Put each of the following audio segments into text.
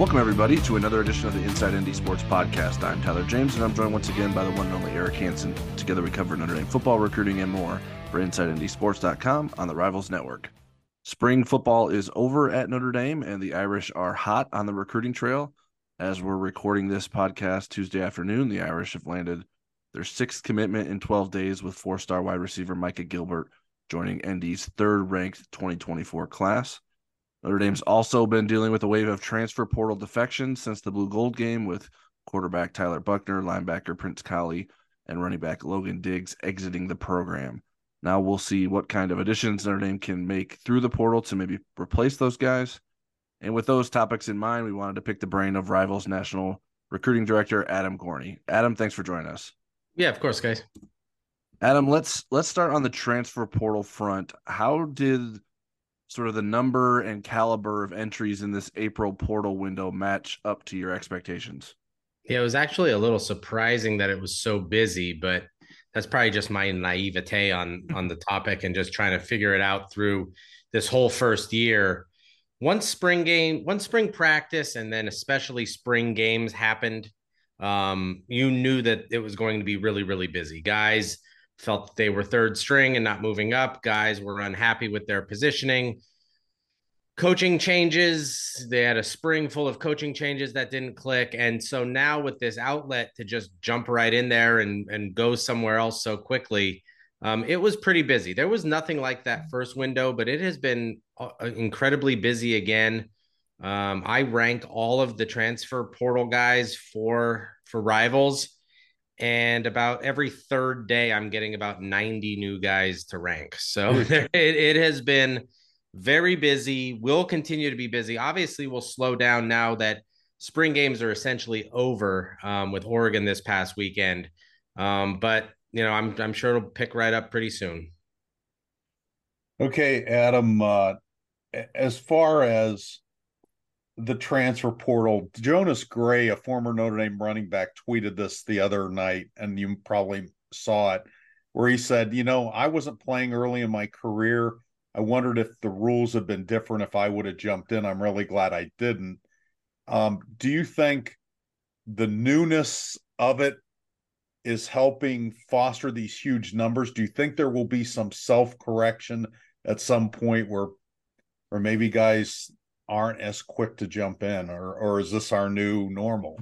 Welcome, everybody, to another edition of the Inside ND Sports Podcast. I'm Tyler James, and I'm joined once again by the one and only Eric Hansen. Together, we cover Notre Dame football, recruiting, and more for InsideNDSports.com on the Rivals Network. Spring football is over at Notre Dame, and the Irish are hot on the recruiting trail. As we're recording this podcast Tuesday afternoon, the Irish have landed their sixth commitment in 12 days with four star wide receiver Micah Gilbert joining ND's third ranked 2024 class. Notre Dame's also been dealing with a wave of transfer portal defections since the blue gold game with quarterback Tyler Buchner, linebacker Prince Kollie, and running back Logan Diggs exiting the program. Now we'll see what kind of additions Notre Dame can make through the portal to maybe replace those guys. And with those topics in mind, we wanted to pick the brain of Rivals National Recruiting Director Adam Gorney. Adam, thanks for joining us. Yeah, of course, guys. Adam, let's let's start on the transfer portal front. How did sort of the number and caliber of entries in this April portal window match up to your expectations? Yeah, it was actually a little surprising that it was so busy, but that's probably just my naivete on on the topic and just trying to figure it out through this whole first year. Once spring game, once spring practice, and then especially spring games happened, um, you knew that it was going to be really, really busy. Guys felt they were third string and not moving up. Guys were unhappy with their positioning. Coaching changes. They had a spring full of coaching changes that didn't click. And so now with this outlet to just jump right in there and, and go somewhere else so quickly, um, it was pretty busy. There was nothing like that first window, but it has been uh, incredibly busy again. Um, I rank all of the transfer portal guys for for rivals and about every third day i'm getting about 90 new guys to rank. So it, it has been very busy will continue to be busy. Obviously we'll slow down now that spring games are essentially over um, with oregon this past weekend. Um, but you know I'm, I'm sure it'll pick right up pretty soon. Okay adam uh, as far as the transfer portal. Jonas Gray, a former Notre Dame running back, tweeted this the other night, and you probably saw it, where he said, You know, I wasn't playing early in my career. I wondered if the rules had been different if I would have jumped in. I'm really glad I didn't. Um, do you think the newness of it is helping foster these huge numbers? Do you think there will be some self correction at some point where, or maybe guys aren't as quick to jump in or or is this our new normal?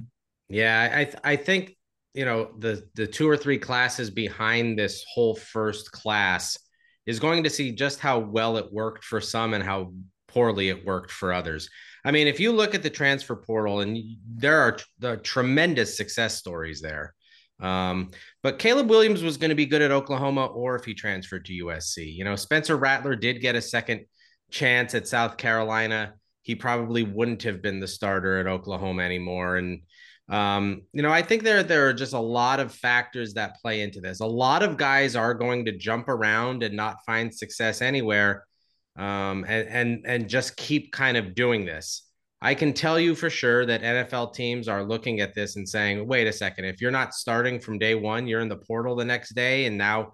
Yeah i i think you know the the two or three classes behind this whole first class is going to see just how well it worked for some and how poorly it worked for others. I mean if you look at the transfer portal and there are the tremendous success stories there. Um, but Caleb Williams was going to be good at Oklahoma or if he transferred to USC. You know, Spencer Rattler did get a second chance at South Carolina he probably wouldn't have been the starter at Oklahoma anymore. And um, you know, I think there there are just a lot of factors that play into this. A lot of guys are going to jump around and not find success anywhere, um, and and and just keep kind of doing this. I can tell you for sure that NFL teams are looking at this and saying, "Wait a second! If you're not starting from day one, you're in the portal the next day, and now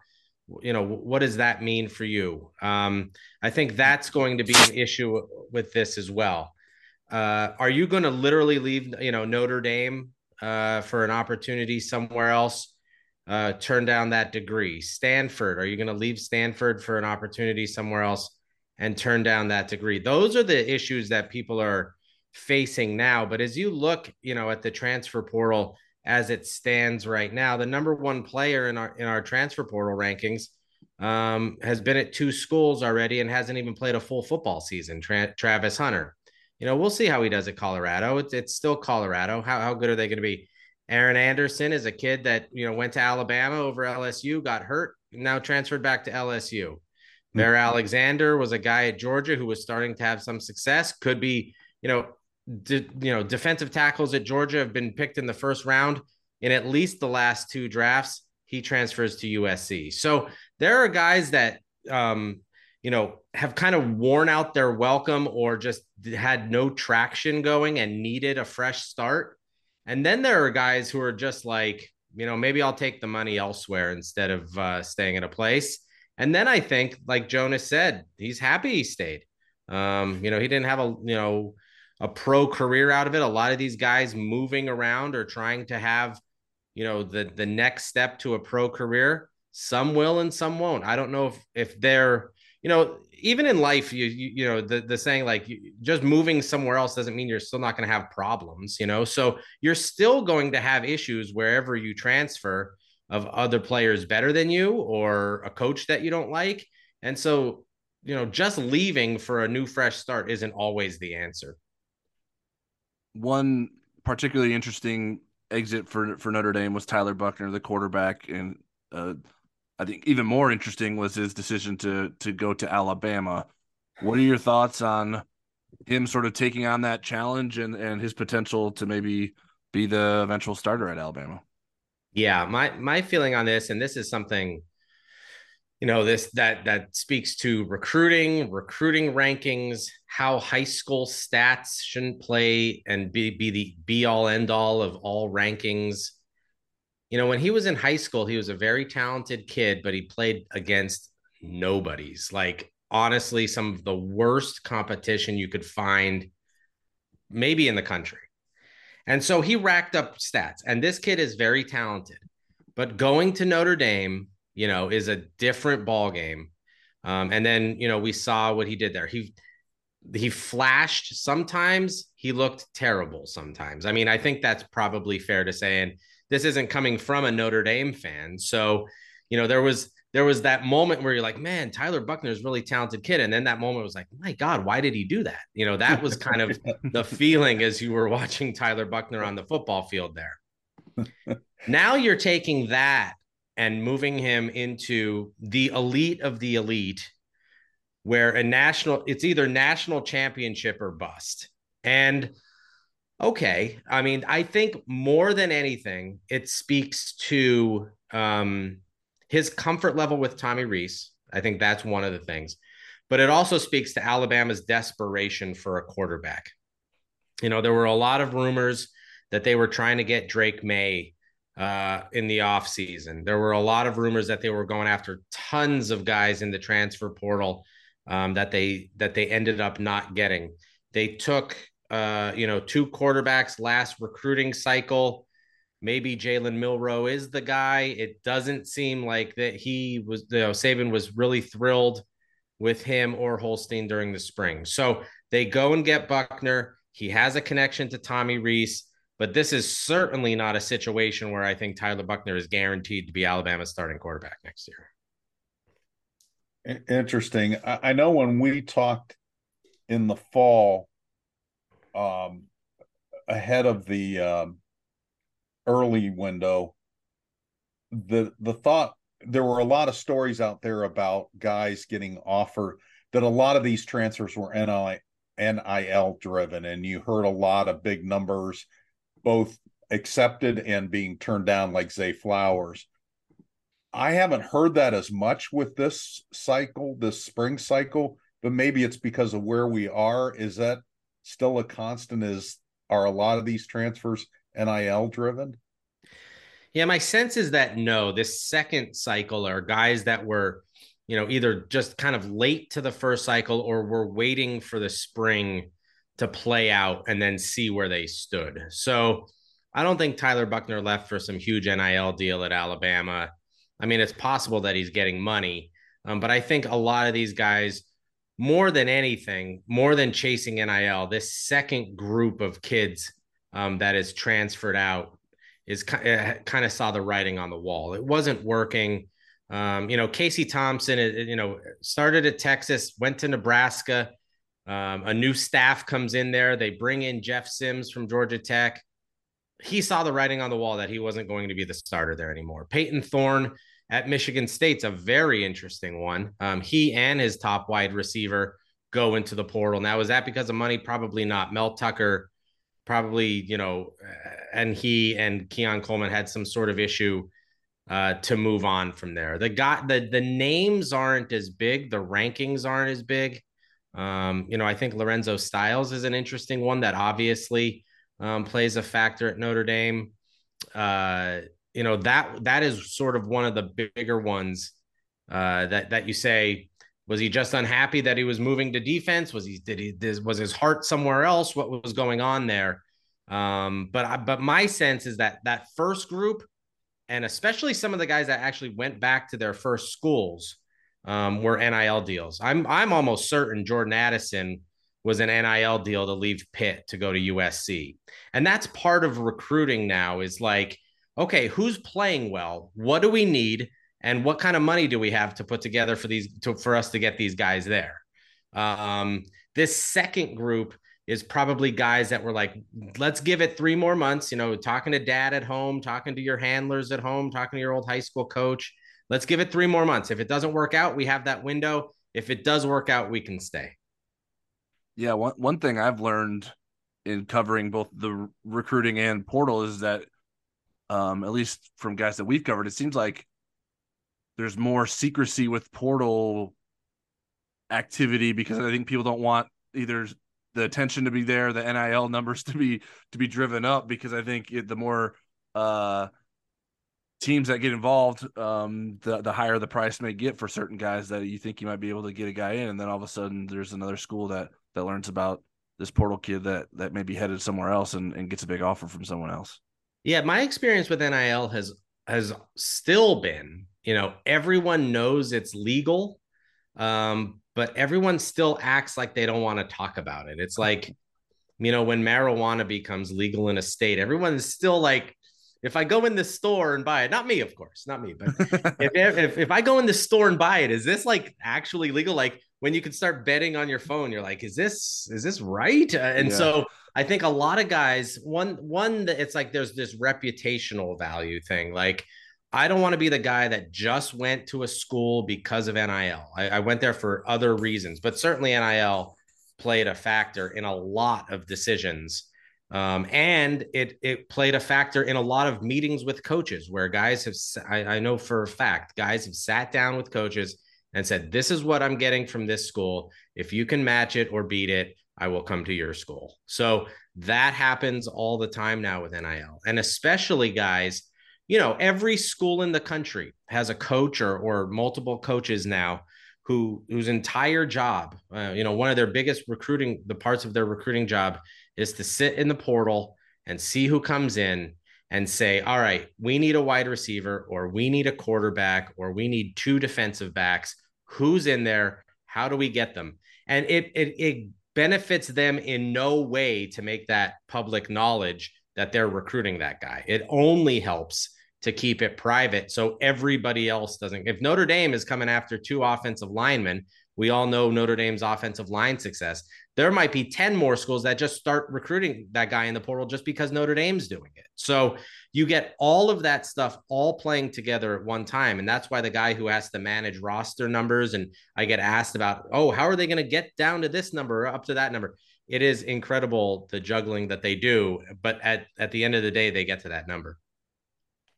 you know what does that mean for you? Um, i think that's going to be an issue with this as well. Uh, are you going to literally leave you know notre dame uh, for an opportunity somewhere else uh, turn down that degree? Stanford are you going to leave stanford for an opportunity somewhere else and turn down that degree? Those are the issues that people are facing now but as you look you know at the transfer portal as it stands right now. The number one player in our in our transfer portal rankings um, has been at two schools already and hasn't even played a full football season. Tra- Travis Hunter. You know, we'll see how he does at Colorado. It's, it's still Colorado. How, how good are they going to be? Aaron Anderson is a kid that, you know, went to Alabama over LSU, got hurt, now transferred back to LSU. Bear Alexander was a guy at Georgia who was starting to have some success. Could be, you know, de, you know, defensive tackles at Georgia have been picked in the first round in at least the last two drafts. He transfers to USC. So there are guys that, um, you know, have kind of worn out their welcome or just had no traction going and needed a fresh start. And then there are guys who are just like, you know, maybe I'll take the money elsewhere instead of uh, staying at a place. And then I think, like Jonas said, he's happy he stayed. Um, you know, he didn't have a, you know, a pro career out of it. A lot of these guys moving around or trying to have, you know, the the next step to a pro career. Some will and some won't. I don't know if if they're, you know, even in life, you you, you know, the the saying like just moving somewhere else doesn't mean you're still not going to have problems, you know. So you're still going to have issues wherever you transfer of other players better than you or a coach that you don't like. And so, you know, just leaving for a new fresh start isn't always the answer one particularly interesting exit for for Notre Dame was Tyler Buchner, the quarterback, and uh, I think even more interesting was his decision to to go to Alabama. What are your thoughts on him sort of taking on that challenge and and his potential to maybe be the eventual starter at Alabama? Yeah, my my feeling on this, and this is something you know this that that speaks to recruiting recruiting rankings how high school stats shouldn't play and be, be the be all end all of all rankings. You know when he was in high school he was a very talented kid but he played against nobodies. Like honestly some of the worst competition you could find maybe in the country. And so he racked up stats. And this kid is very talented. But going to notre dame you know, is a different ball game. Um, and then, you know, we saw what he did there. He he flashed sometimes, he looked terrible sometimes. I mean, I think that's probably fair to say. And this isn't coming from a Notre Dame fan. So, you know, there was there was that moment where you're like, man, Tyler Buchner is really talented kid. And then that moment was like, my God, why did he do that? You know, that was kind of the feeling as you were watching Tyler Buchner on the football field there. now you're taking that and moving him into the elite of the elite where a national it's either national championship or bust and okay i mean i think more than anything it speaks to um his comfort level with Tommy Rees. i think that's one of the things but it also speaks to alabama's desperation for a quarterback you know there were a lot of rumors that they were trying to get Drake Maye uh, in the offseason. There were a lot of rumors that they were going after tons of guys in the transfer portal um, that they that they ended up not getting. They took uh, you know two quarterbacks last recruiting cycle. Maybe Jalen Milroe is the guy. It doesn't seem like that he was. You know, Saban was really thrilled with him or Holstein during the spring. So they go and get Buchner. He has a connection to Tommy Rees, But this is certainly not a situation where I think Tyler Buchner is guaranteed to be Alabama's starting quarterback next year. Interesting. I know when we talked in the fall, um, ahead of the um, early window, the the thought there were a lot of stories out there about guys getting offered that a lot of these transfers were NIL, NIL driven, and you heard a lot of big numbers both accepted and being turned down like Zay Flowers. I haven't heard that as much with this cycle, this spring cycle, but maybe it's because of where we are. Is that still a constant? Is are a lot of these transfers NIL driven? Yeah, my sense is that no, this second cycle are guys that were, you know, either just kind of late to the first cycle or were waiting for the spring to play out and then see where they stood. So I don't think Tyler Buchner left for some huge NIL deal at Alabama. I mean, it's possible that he's getting money, um, but I think a lot of these guys, more than anything, more than chasing NIL, this second group of kids um, that is transferred out is kind of saw the writing on the wall. It wasn't working. Um, you know, Casey Thompson, you know, started at Texas, went to Nebraska um, a new staff comes in there. They bring in Jeff Sims from Georgia Tech. He saw the writing on the wall that he wasn't going to be the starter there anymore. Payton Thorne at Michigan State's a very interesting one. Um, he and his top wide receiver go into the portal. Now, is that because of money? Probably not. Mel Tucker, probably, you know, uh, and he and Keon Coleman had some sort of issue uh, to move on from there. The got the the names aren't as big, the rankings aren't as big. Um, you know, I think Lorenzo Styles is an interesting one that obviously um, plays a factor at Notre Dame. Uh, you know that that is sort of one of the bigger ones uh, that that you say Was he just unhappy that he was moving to defense? Was he did he was his heart somewhere else? What was going on there? Um, but I, but my sense is that that first group, and especially some of the guys that actually went back to their first schools, um, were NIL deals. I'm I'm almost certain Jordan Addison was an NIL deal to leave Pitt to go to USC, and that's part of recruiting now. Is like, okay, who's playing well? What do we need? and what kind of money do we have to put together for these to, for us to get these guys there um, this second group is probably guys that were like let's give it three more months you know talking to dad at home talking to your handlers at home talking to your old high school coach let's give it three more months if it doesn't work out we have that window if it does work out we can stay yeah one, one thing i've learned in covering both the recruiting and portal is that um, at least from guys that we've covered it seems like there's more secrecy with portal activity because I think people don't want either the attention to be there, the NIL numbers to be to be driven up because I think it, the more uh, teams that get involved, um, the the higher the price may get for certain guys that you think you might be able to get a guy in, and then all of a sudden there's another school that that learns about this portal kid that that may be headed somewhere else and, and gets a big offer from someone else. Yeah, my experience with NIL has has still been you know everyone knows it's legal um, but everyone still acts like they don't want to talk about it it's like you know when marijuana becomes legal in a state everyone's still like if i go in the store and buy it not me of course not me but if, if, if i go in the store and buy it is this like actually legal like when you can start betting on your phone you're like is this is this right uh, and yeah. so i think a lot of guys one one that it's like there's this reputational value thing like I don't want to be the guy that just went to a school because of NIL. I, I, went there for other reasons, but certainly NIL played a factor in a lot of decisions. Um, and it it played a factor in a lot of meetings with coaches where guys have I, I know for a fact guys have sat down with coaches and said, This is what I'm getting from this school. If you can match it or beat it, I will come to your school. So that happens all the time now with NIL. And especially guys you know, every school in the country has a coach or, or multiple coaches now who whose entire job, uh, you know, one of their biggest recruiting, the parts of their recruiting job is to sit in the portal and see who comes in and say, all right, we need a wide receiver or we need a quarterback or we need two defensive backs. Who's in there? How do we get them? And it it, it benefits them in no way to make that public knowledge that they're recruiting that guy. It only helps to keep it private so everybody else doesn't. If Notre Dame is coming after two offensive linemen, we all know Notre Dame's offensive line success. There might be 10 more schools that just start recruiting that guy in the portal just because Notre Dame's doing it. So you get all of that stuff all playing together at one time. And that's why the guy who has to manage roster numbers and I get asked about, oh, how are they going to get down to this number or up to that number? It is incredible the juggling that they do. But at, at the end of the day, they get to that number.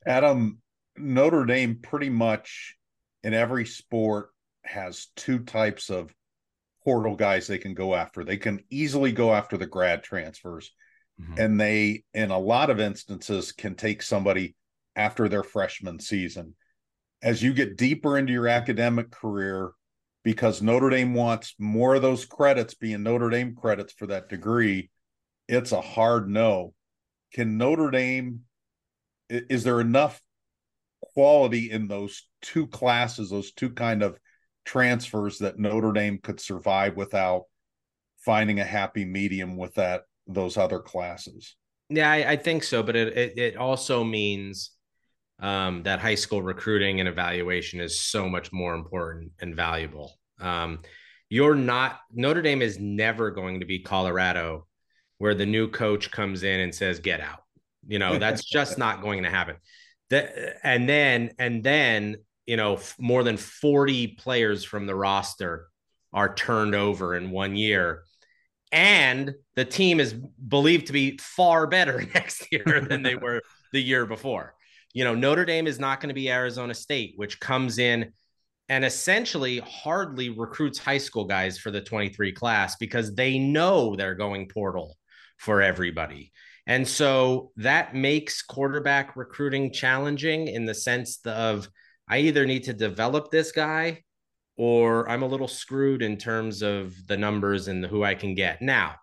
Adam, Notre Dame pretty much in every sport has two types of portal guys they can go after. They can easily go after the grad transfers, mm-hmm. and they, in a lot of instances, can take somebody after their freshman season. As you get deeper into your academic career, because Notre Dame wants more of those credits being Notre Dame credits for that degree, it's a hard no. Can Notre Dame is there enough quality in those two classes, those two kind of transfers that Notre Dame could survive without finding a happy medium with that those other classes? Yeah, I, I think so, but it, it, it also means um, that high school recruiting and evaluation is so much more important and valuable. Um, you're not Notre Dame is never going to be Colorado, where the new coach comes in and says, "Get out." You know, that's just not going to happen. That, and then, and then, you know, more than 40 players from the roster are turned over in one year. And the team is believed to be far better next year than they were the year before. You know, Notre Dame is not going to be Arizona State, which comes in and essentially hardly recruits high school guys for the 23 class because they know they're going portal for everybody. And so that makes quarterback recruiting challenging in the sense of I either need to develop this guy or I'm a little screwed in terms of the numbers and who I can get. Now,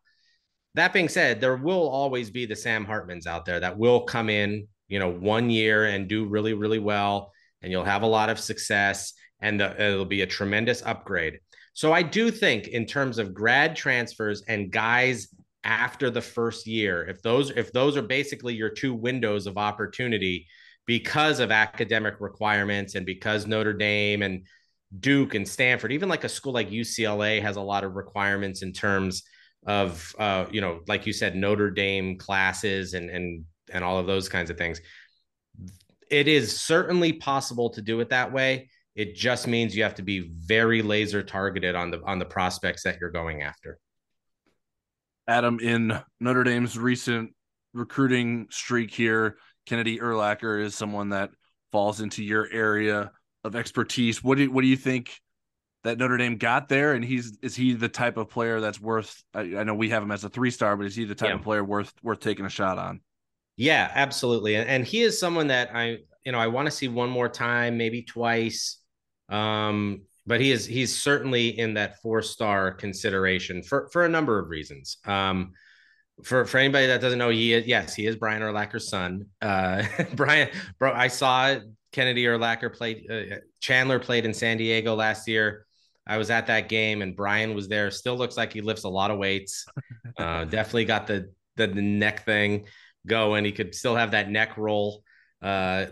that being said, there will always be the Sam Hartmans out there that will come in, you know, one year and do really, really well, and you'll have a lot of success, and the, it'll be a tremendous upgrade. So I do think, in terms of grad transfers and guys after the first year, if those if those are basically your two windows of opportunity because of academic requirements and because Notre Dame and Duke and Stanford, even like a school like UCLA has a lot of requirements in terms of uh, you know, like you said, Notre Dame classes and and and all of those kinds of things. It is certainly possible to do it that way. It just means you have to be very laser targeted on the on the prospects that you're going after. Adam, in Notre Dame's recent recruiting streak here, Kennedy Urlacher is someone that falls into your area of expertise. What do what do you think that Notre Dame got there? And he's is he the type of player that's worth? I, I know we have him as a three star, but is he the type yeah. of player worth worth taking a shot on? Yeah, absolutely. And, and he is someone that I you know I want to see one more time, maybe twice. Um, but he is he's certainly in that four star consideration for for a number of reasons. Um, for for anybody that doesn't know, he is yes, he is Brian Urlacher's son. Uh, Brian, bro, I saw Kennedy Urlacher played. Uh, Chandler played in San Diego last year. I was at that game and Brian was there. Still looks like he lifts a lot of weights. Uh, definitely got the, the, the neck thing going. He could still have that neck roll uh,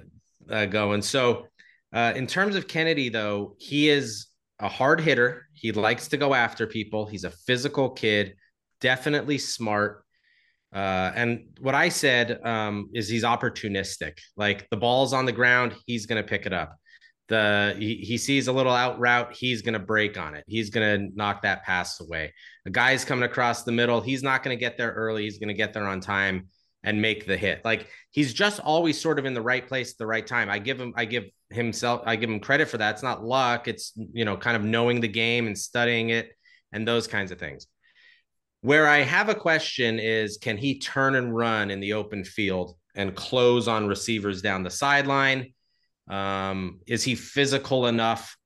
uh, going. So uh, in terms of Kennedy, though, he is a hard hitter. He likes to go after people. He's a physical kid, definitely smart. Uh, and what I said um, is he's opportunistic. Like the ball's on the ground, he's going to pick it up. The he, he sees a little out route, he's going to break on it. He's going to knock that pass away. A guy's coming across the middle, he's not going to get there early. He's going to get there on time and make the hit. Like he's just always sort of in the right place at the right time. I give him, I give himself, I give him credit for that. It's not luck. It's you know kind of knowing the game and studying it and those kinds of things. Where I have a question is can he turn and run in the open field and close on receivers down the sideline? Um, is he physical enough?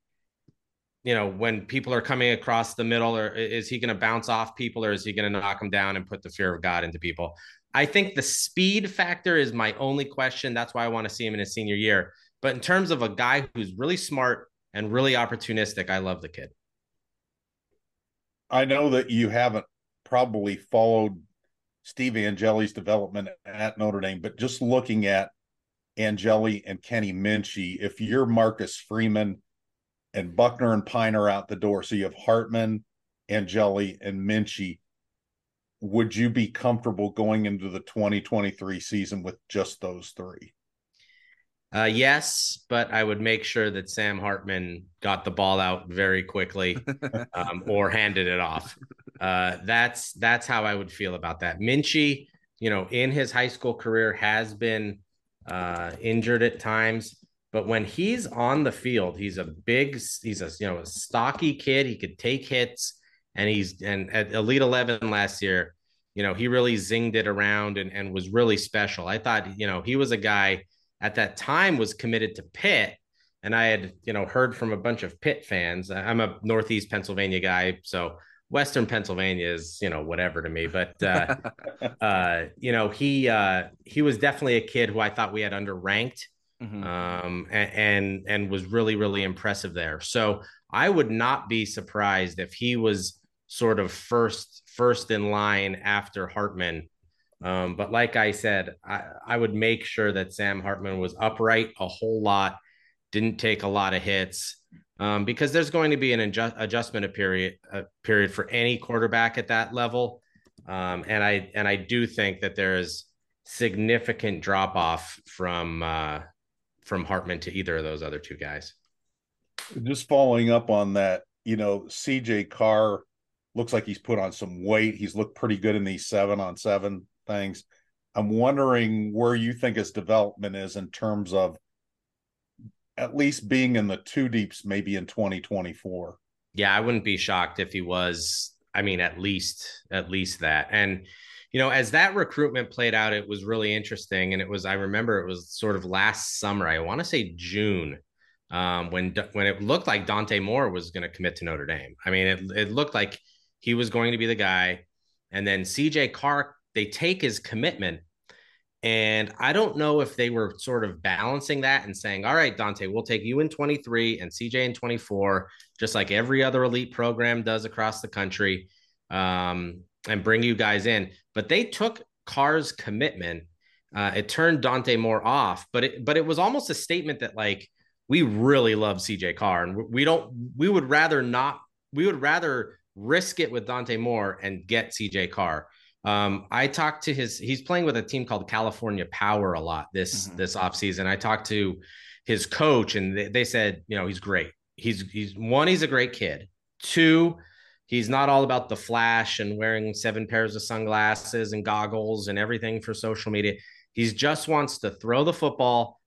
You know, when people are coming across the middle, or is he going to bounce off people, or is he going to knock them down and put the fear of God into people? I think the speed factor is my only question. That's why I want to see him in his senior year. But in terms of a guy who's really smart and really opportunistic, I love the kid. I know that you haven't probably followed Steve Angeli's development at Notre Dame, but just looking at Angeli and Kenny Minchey, if you're Marcus Freeman and Buchner and Piner out the door, so you have Hartman, Angeli, and Minchey, would you be comfortable going into the 2023 season with just those three? Uh, yes, but I would make sure that Sam Hartman got the ball out very quickly um, or handed it off. Uh, that's that's how I would feel about that. Minchey, you know, in his high school career has been uh, injured at times, but when he's on the field, he's a big, he's a you know a stocky kid. He could take hits, and he's and at Elite Eleven last year, you know, he really zinged it around and and was really special. I thought, you know, he was a guy at that time was committed to Pitt and I had, you know, heard from a bunch of Pitt fans. I'm a Northeast Pennsylvania guy, so Western Pennsylvania is, you know, whatever to me. But uh, uh, you know, he uh, he was definitely a kid who I thought we had underranked, mm-hmm. um, and, and and was really really impressive there. So I would not be surprised if he was sort of first first in line after Hartman. Um, but like I said, I, I would make sure that Sam Hartman was upright a whole lot, didn't take a lot of hits um, because there's going to be an adjust, adjustment period a period for any quarterback at that level. Um, and I and I do think that there is significant drop off from uh, from Hartman to either of those other two guys. Just following up on that, you know, CJ Carr looks like he's put on some weight. He's looked pretty good in these seven on seven things. I'm wondering where you think his development is in terms of at least being in the two deeps maybe in 2024. Yeah, I wouldn't be shocked if he was. I mean, at least at least that. And you know, as that recruitment played out, it was really interesting. And it was, I remember it was sort of last summer. I want to say June. um, when when it looked like Dante Moore was going to commit to Notre Dame. I mean, it it looked like he was going to be the guy, and then CJ Carr they take his commitment. And I don't know if they were sort of balancing that and saying, all right, Dante, we'll take you in 23 and CJ in 24, just like every other elite program does across the country, um, and bring you guys in. But they took Carr's commitment. Uh, it turned Dante Moore off, but it but it was almost a statement that like we really love CJ Carr and we don't we would rather not we would rather risk it with Dante Moore and get CJ Carr. Um, I talked to his he's playing with a team called California Power a lot this mm-hmm. this offseason. I talked to his coach and they, they said, you know, he's great. He's he's one, he's a great kid. Two, he's not all about the flash and wearing seven pairs of sunglasses and goggles and everything for social media. He just wants to throw the football,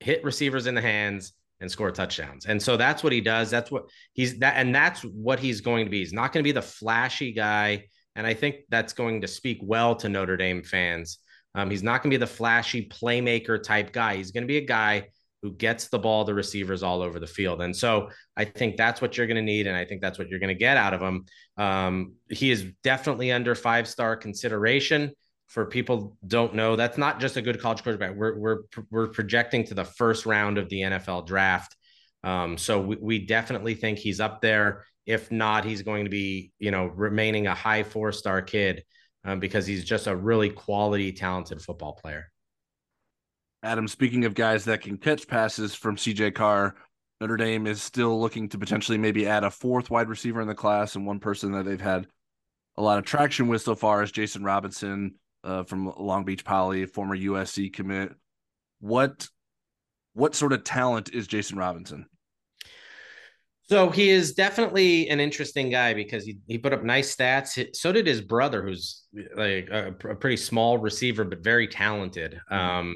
hit receivers in the hands, and score touchdowns. And so that's what he does. That's what he's that, and that's what he's going to be. He's not going to be the flashy guy. And I think that's going to speak well to Notre Dame fans. Um, he's not going to be the flashy playmaker type guy. He's going to be a guy who gets the ball to receivers all over the field. And so I think that's what you're going to need. And I think that's what you're going to get out of him. Um, he is definitely under five star consideration for people don't know, that's not just a good college quarterback. We're we're we're projecting to the first round of the NFL draft. Um, so we, we definitely think he's up there. If not, he's going to be, you know, remaining a high four star kid um, because he's just a really quality, talented football player. Adam, speaking of guys that can catch passes from CJ Carr, Notre Dame is still looking to potentially maybe add a fourth wide receiver in the class, and one person that they've had a lot of traction with so far is Jason Robinson uh, from Long Beach Poly, former USC commit. What what sort of talent is Jason Robinson? So he is definitely an interesting guy because he, he put up nice stats. So did his brother, who's like a, a pretty small receiver but very talented. Mm-hmm. Um,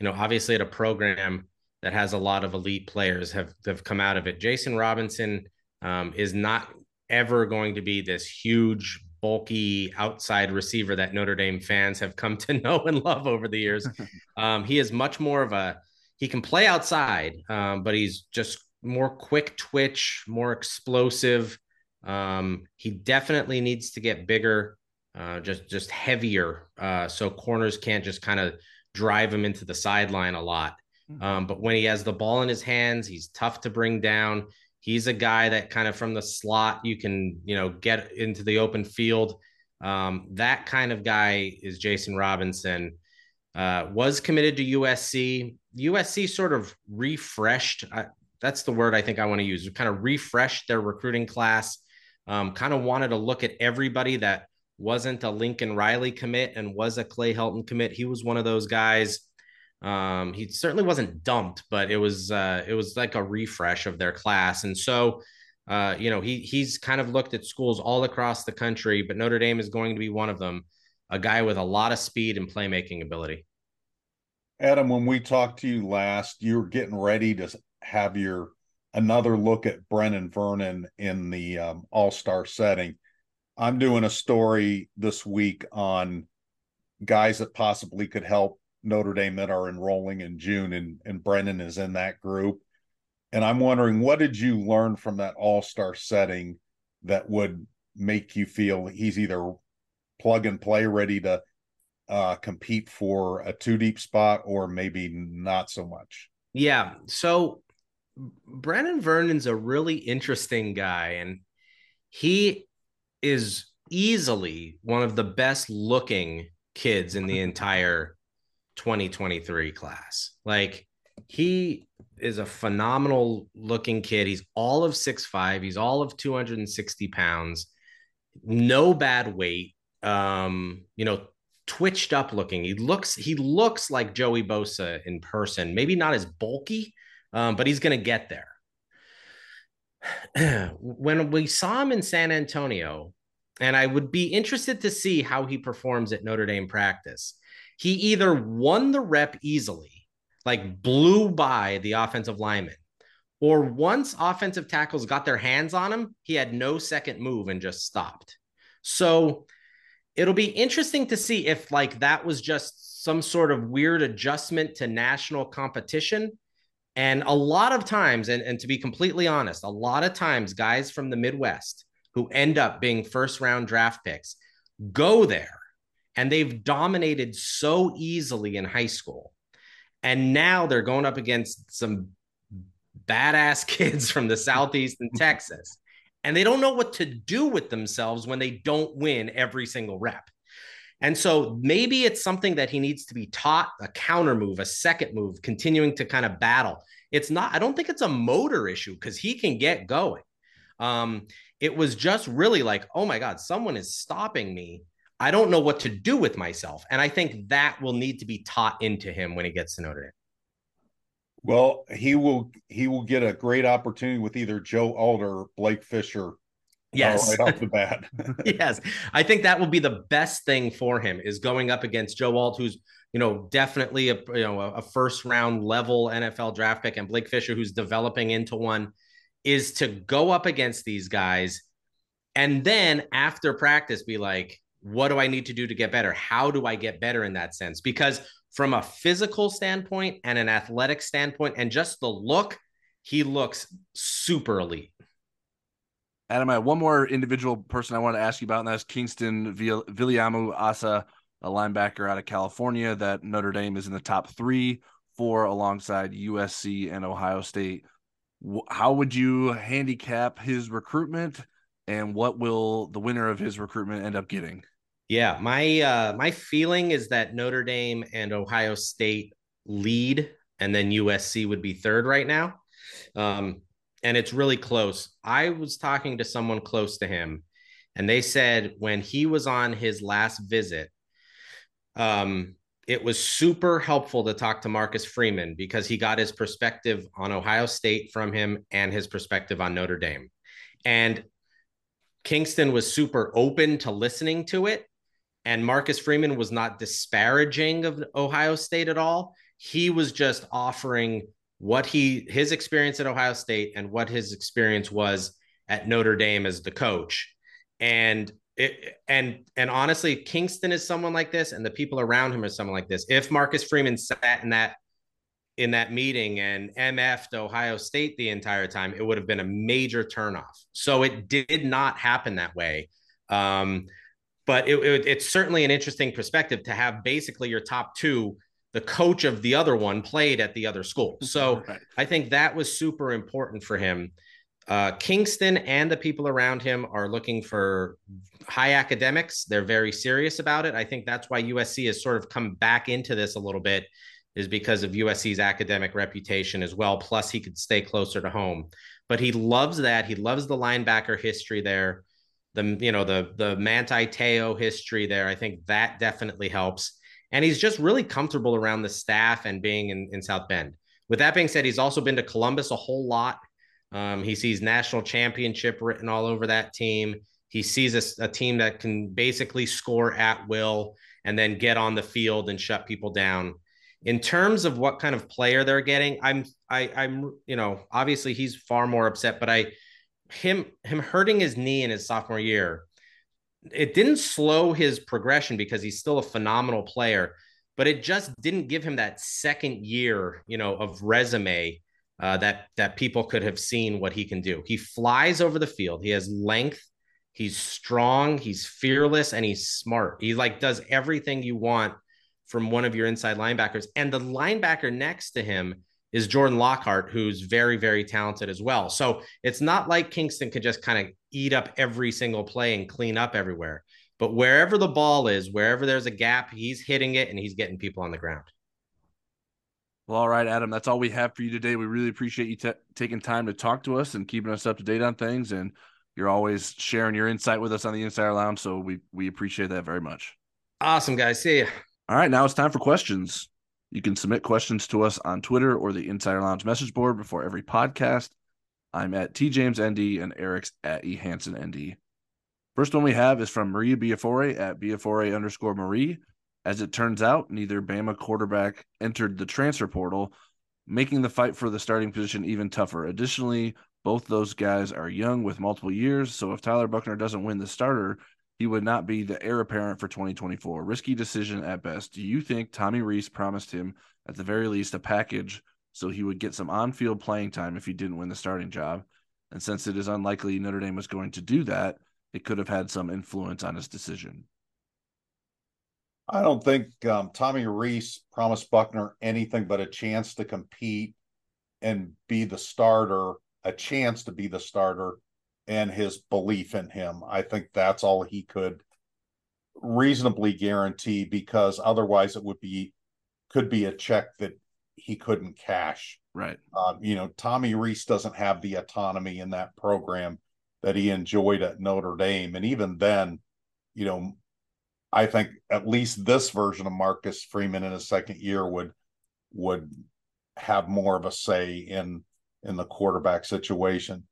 you know, obviously at a program that has a lot of elite players have have come out of it. Jason Robinson um, is not ever going to be this huge bulky outside receiver that Notre Dame fans have come to know and love over the years. um, he is much more of a he can play outside, um, but he's just more quick twitch, more explosive. Um, he definitely needs to get bigger, uh, just just heavier, uh, so corners can't just kind of drive him into the sideline a lot. Hmm. Um, but when he has the ball in his hands, he's tough to bring down. He's a guy that kind of from the slot you can you know get into the open field. Um, that kind of guy is Jason Robinson. Uh, was committed to USC. USC sort of refreshed. Uh, that's the word I think I want to use. Kind of refreshed their recruiting class. Um, kind of wanted to look at everybody that wasn't a Lincoln Riley commit and was a Clay Helton commit. He was one of those guys. Um, he certainly wasn't dumped, but it was uh, it was like a refresh of their class, and so uh, you know he he's kind of looked at schools all across the country, but Notre Dame is going to be one of them. A guy with a lot of speed and playmaking ability. Adam, when we talked to you last, you were getting ready to have your another look at Brenan Vernon in the um, All Star setting. I'm doing a story this week on guys that possibly could help Notre Dame that are enrolling in June, and and Brenan is in that group. And I'm wondering, what did you learn from that All Star setting that would make you feel he's either plug and play, ready to uh, compete for a two deep spot, or maybe not so much? Yeah. So Brenan Vernon's a really interesting guy, and he is easily one of the best looking kids in the entire 2023 class. Like he is a phenomenal looking kid. He's all of six five. He's all of 260 pounds. No bad weight. Um, you know, twitched up looking. He looks he looks like Joey Bosa in person. Maybe not as bulky, um, but he's gonna get there. when we saw him in San Antonio, and I would be interested to see how he performs at Notre Dame practice he either won the rep easily, like blew by the offensive lineman, or once offensive tackles got their hands on him, he had no second move and just stopped. So it'll be interesting to see if like that was just some sort of weird adjustment to national competition And a lot of times, and, and to be completely honest, a lot of times guys from the Midwest who end up being first round draft picks go there and they've dominated so easily in high school. And now they're going up against some badass kids from the Southeast and Texas. And they don't know what to do with themselves when they don't win every single rep. And so maybe it's something that he needs to be taught a counter move, a second move, continuing to kind of battle. It's not, I don't think it's a motor issue because he can get going. Um, it was just really like, oh my God, someone is stopping me. I don't know what to do with myself. And I think that will need to be taught into him when he gets to Notre Dame. Well, he will he will get a great opportunity with either Joe Alder, Blake Fisher Oh, yes. right off the bat. yes. I think that will be the best thing for him is going up against Joe Alt, who's, you know, definitely a you know a first round level NFL draft pick, and Blake Fisher, who's developing into one, is to go up against these guys and then after practice be like, what do I need to do to get better? How do I get better in that sense? Because from a physical standpoint and an athletic standpoint, and just the look, he looks super elite. Adam, I have one more individual person I want to ask you about, and that's Kingston Viliamu Asa, a linebacker out of California that Notre Dame is in the top three for alongside USC and Ohio State. How would you handicap his recruitment, and what will the winner of his recruitment end up getting? Yeah, my uh, my feeling is that Notre Dame and Ohio State lead, and then USC would be third right now. Um, and it's really close. I was talking to someone close to him, and they said when he was on his last visit, um, it was super helpful to talk to Marcus Freeman because he got his perspective on Ohio State from him and his perspective on Notre Dame. And Kyngstonn was super open to listening to it. And Marcus Freeman was not disparaging of Ohio State at all. He was just offering what he his experience at Ohio State and what his experience was at Notre Dame as the coach. And it, and and honestly, Kyngstonn is someone like this, and the people around him are someone like this. If Marcus Freeman sat in that in that meeting and MF'd Ohio State the entire time, it would have been a major turnoff. So it did not happen that way. Um, but it, it, it's certainly an interesting perspective to have basically your top two the coach of the other one played at the other school. So right. I think that was super important for him. Uh, Kyngstonn and the people around him are looking for high academics. They're very serious about it. I think that's why USC has sort of come back into this a little bit, is because of USC's academic reputation as well. Plus, he could stay closer to home. But he loves that. He loves the linebacker history there. The you know the the Manti Te'o history there. I think that definitely helps and he's just really comfortable around the staff and being in, in South Bend. With that being said, he's also been to Columbus a whole lot. Um, he sees national championship written all over that team. He sees a, a, team that can basically score at will and then get on the field and shut people down. In terms of what kind of player they're getting, I'm I, I'm you know obviously he's far more upset, but I him him hurting his knee in his sophomore year it didn't slow his progression because he's still a phenomenal player, but it just didn't give him that second year, you know, of resume uh, that that people could have seen what he can do. He flies over the field. He has length. He's strong. He's fearless, and he's smart. He like does everything you want from one of your inside linebackers. And the linebacker next to him is Jordan Lockhart, who's very, very talented as well. So it's not like Kyngstonn could just kind of eat up every single play and clean up everywhere. But wherever the ball is, wherever there's a gap, he's hitting it and he's getting people on the ground. Well, all right, Adam, that's all we have for you today. We really appreciate you t- taking time to talk to us and keeping us up to date on things. And you're always sharing your insight with us on the Insider Lounge. So we, we appreciate that very much. Awesome, guys. See you. All right, now it's time for questions. You can submit questions to us on Twitter or the Insider Lounge message board before every podcast. I'm at T James ND and Eric's at E Hansen ND. First one we have is from Maria Biafore at Biafore underscore Marie. As it turns out, neither Bama quarterback entered the transfer portal, making the fight for the starting position even tougher. Additionally, both those guys are young with multiple years, so if Tyler Buchner doesn't win the starter, he would not be the heir apparent for 2024. Risky decision at best. Do you think Tommy Rees promised him, at the very least, a package so he would get some on field playing time if he didn't win the starting job. And since it is unlikely Notre Dame was going to do that, it could have had some influence on his decision. I don't think um, Tommy Rees promised Buchner anything but a chance to compete and be the starter, a chance to be the starter, and his belief in him. I think that's all he could reasonably guarantee because otherwise it would be could be a check that he couldn't cash. Right. Um, you know, Tommy Rees doesn't have the autonomy in that program that he enjoyed at Notre Dame, and even then, you know, I think at least this version of Marcus Freeman in his second year would would have more of a say in in the quarterback situation.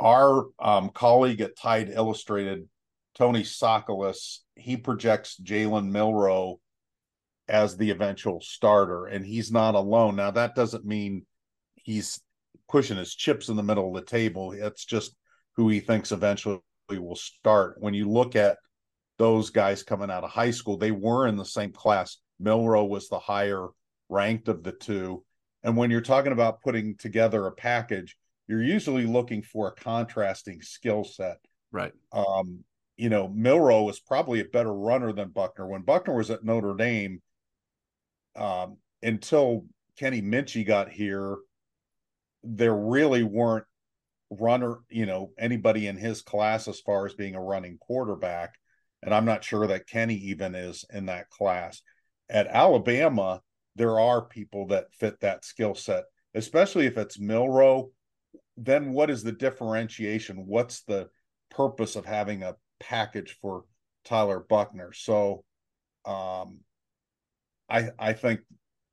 Our um, colleague at Tide Illustrated, Tony Tsoukalas, he projects Jalen Milroe as the eventual starter, and he's not alone. Now that doesn't mean he's pushing his chips in the middle of the table. It's just who he thinks eventually will start. When you look at those guys coming out of high school, they were in the same class. Milroe was the higher ranked of the two. And when you're talking about putting together a package, you're usually looking for a contrasting skill set. Right. Um, you know, Milroe was probably a better runner than Buchner. When Buchner was at Notre Dame, um, until Kenny Minchey got here, there really weren't runner, you know, anybody in his class as far as being a running quarterback. And I'm not sure that Kenny even is in that class. At Alabama, there are people that fit that skill set, especially if it's Milroe. Then what is the differentiation? What's the purpose of having a package for Tyler Buchner? So um, I I think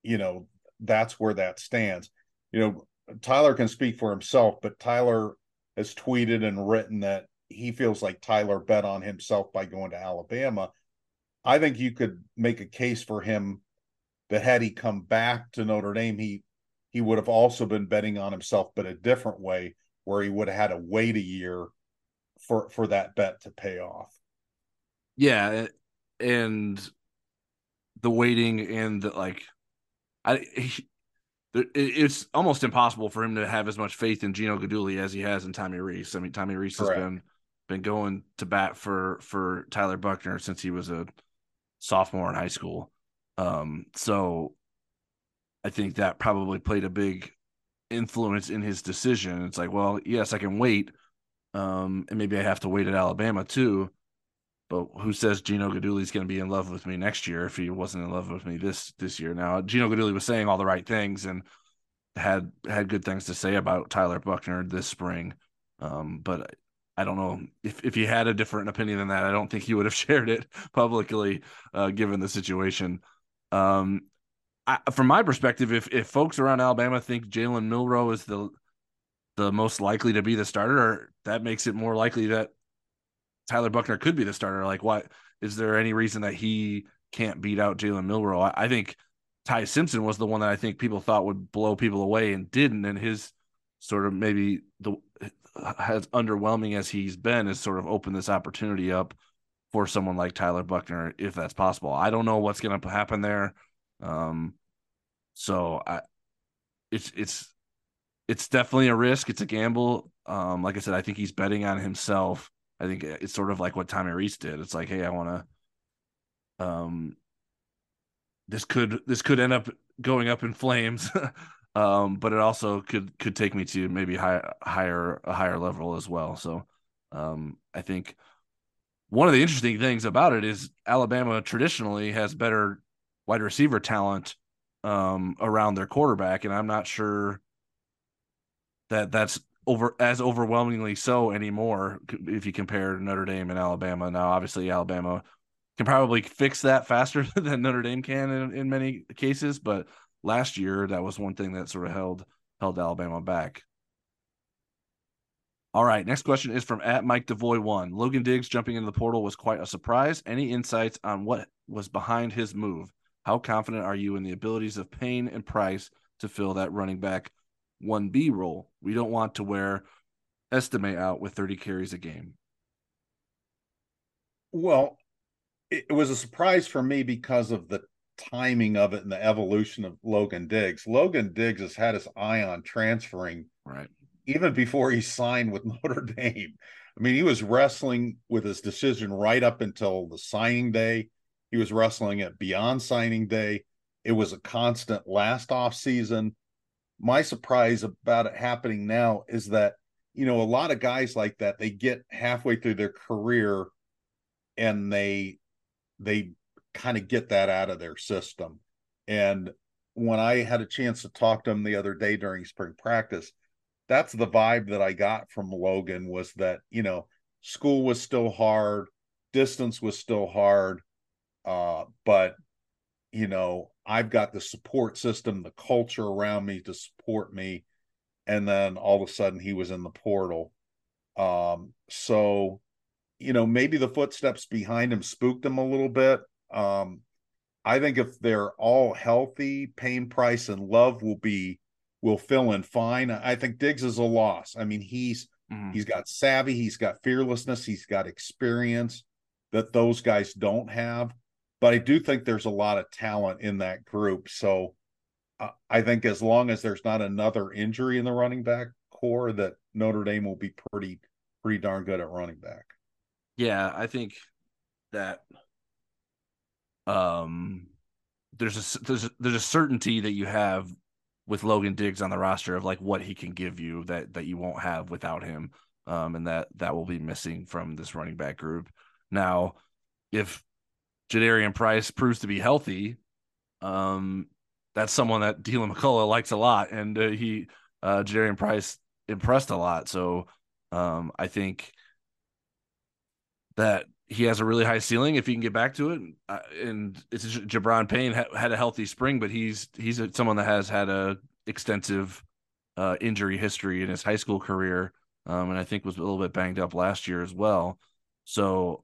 you know that's where that stands. You know, Tyler can speak for himself, but Tyler has tweeted and written that he feels like Tyler bet on himself by going to Alabama. I think you could make a case for him that had he come back to Notre Dame, he he would have also been betting on himself, but a different way, where he would have had to wait a year for for that bet to pay off. Yeah, and the waiting and the like, I he, it's almost impossible for him to have as much faith in Gino Guidugli as he has in Tommy Rees. I mean, Tommy Rees has been been going to bat for for Tyler Buchner since he was a sophomore in high school. Um, so I think that probably played a big influence in his decision. It's like, well, yes, I can wait. Um, and maybe I have to wait at Alabama too. But who says Gino is going to be in love with me next year if he wasn't in love with me this this year? Now, Gino Guidugli was saying all the right things and had had good things to say about Tyler Buchner this spring. Um, but I don't know if if he had a different opinion than that. I don't think he would have shared it publicly, uh, given the situation. Um, I, from my perspective, if if folks around Alabama think Jalen Milroe is the the most likely to be the starter, that makes it more likely that Tyler Buchner could be the starter. Like, what is there any reason that he can't beat out Jalen Milroe? I, I think Ty Simpson was the one that I think people thought would blow people away and didn't, and his sort of maybe the as underwhelming as he's been has sort of opened this opportunity up for someone like Tyler Buchner, if that's possible. I don't know what's going to happen there. Um, so I, it's it's it's definitely a risk. It's a gamble. Um, like I said, I think he's betting on himself. I think it's sort of like what Tommy Rees did. It's like, hey, I want to. Um, this could this could end up going up in flames, um, but it also could could take me to maybe high, higher a higher level as well. So, um, I think one of the interesting things about it is Alabama traditionally has better wide receiver talent um, around their quarterback, and I'm not sure that that's over as overwhelmingly so anymore if you compare Notre Dame and Alabama. Now, obviously, Alabama can probably fix that faster than Notre Dame can in, in many cases, but last year that was one thing that sort of held held Alabama back. All right. Next question is from at Mike Devoy one. Logan Diggs jumping into the portal was quite a surprise. Any insights on what was behind his move? How confident are you in the abilities of Payne and Price to fill that running back 1B role? We don't want to wear Estime out with 30 carries a game. Well, it was a surprise for me because of the timing of it and the evolution of Logan Diggs. Logan Diggs has had his eye on transferring right even before he signed with Notre Dame. I mean, he was wrestling with his decision right up until the signing day. He was wrestling it beyond signing day. It was a constant last off season. My surprise about it happening now is that, you know, a lot of guys like that, they get halfway through their career and they they kind of get that out of their system. And when I had a chance to talk to him the other day during spring practice, that's the vibe that I got from Logan was that, you know, school was still hard, distance was still hard, uh, but you know, I've got the support system, the culture around me to support me. And then all of a sudden he was in the portal. Um, so, you know, maybe the footsteps behind him spooked him a little bit. Um, I think if they're all healthy, Payne Price and Love will be will fill in fine. I think Diggs is a loss. I mean, he's mm-hmm. he's got savvy, he's got fearlessness, he's got experience that those guys don't have. But I do think there's a lot of talent in that group. So uh, I think as long as there's not another injury in the running back corps, that Notre Dame will be pretty pretty darn good at running back. Yeah, I think that um there's a there's there's a certainty that you have with Logan Diggs on the roster of like what he can give you that that you won't have without him, um, and that that will be missing from this running back group. Now, if Jadarian Price proves to be healthy, um, that's someone that Deland McCullough likes a lot, and uh, he uh, Jadarian Price impressed a lot. So um, I think that he has a really high ceiling if he can get back to it. Uh, and it's Gi'Bran Payne ha- had a healthy spring, but he's he's a, someone that has had a extensive uh, injury history in his high school career, um, and I think was a little bit banged up last year as well. So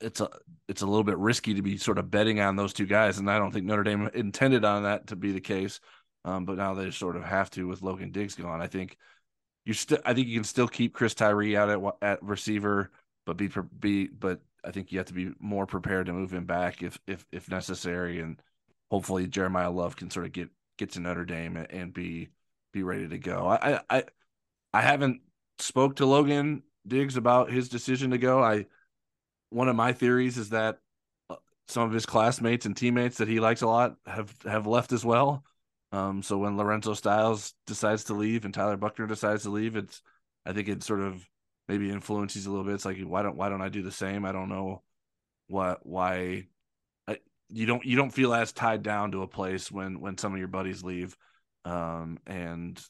it's a it's a little bit risky to be sort of betting on those two guys, and I don't think Notre Dame intended on that to be the case. Um, but now they sort of have to with Logan Diggs gone. I think you still I think you can still keep Chris Tyree out at at receiver, but be be but I think you have to be more prepared to move him back if if if necessary, and hopefully Jeremiyah Love can sort of get get to Notre Dame and, and be be ready to go. I I I haven't spoke to Logan Diggs about his decision to go. I one of my theories is that uh, some of his classmates and teammates that he likes a lot have have left as well. Um, so when Lorenzo Styles decides to leave and Tyler Buchner decides to leave, it's I think it sort of maybe influences a little bit. It's like why don't why don't I do the same? I don't know what why I, you don't you don't feel as tied down to a place when when some of your buddies leave. Um, and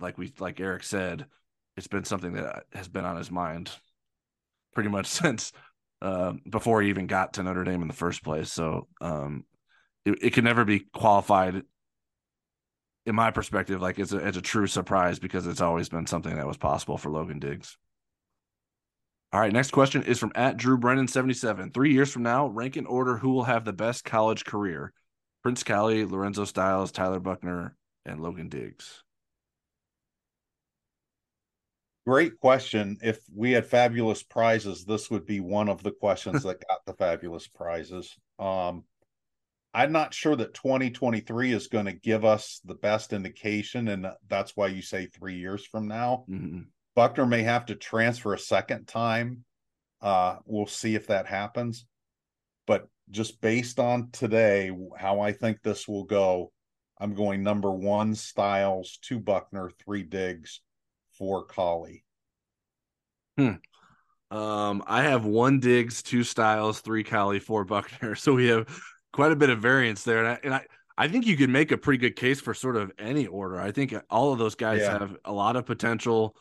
like we like Eric said, it's been something that has been on his mind pretty much since uh, before he even got to Notre Dame in the first place. So um, it, it can never be qualified in my perspective, like it's a, a true surprise because it's always been something that was possible for Logan Diggs. All right, next question is from at Drew Brennan 77. Three years from now, rank and order who will have the best college career. Prince Kollie, Lorenzo Styles, Tyler Buchner, and Logan Diggs. Great question. If we had fabulous prizes, this would be one of the questions that got the fabulous prizes. Um, I'm not sure that 2023 is going to give us the best indication, and that's why you say three years from now. Mm-hmm. Buchner may have to transfer a second time. Uh, we'll see if that happens. But just based on today, how I think this will go, I'm going number one Styles, two Buchner, three Diggs, four Kollie. Hmm. Um, I have one Diggs, two Styles, three Kollie, four Buchner. So we have quite a bit of variance there. And I, and I, I think you can make a pretty good case for sort of any order. I think all of those guys yeah. have a lot of potential.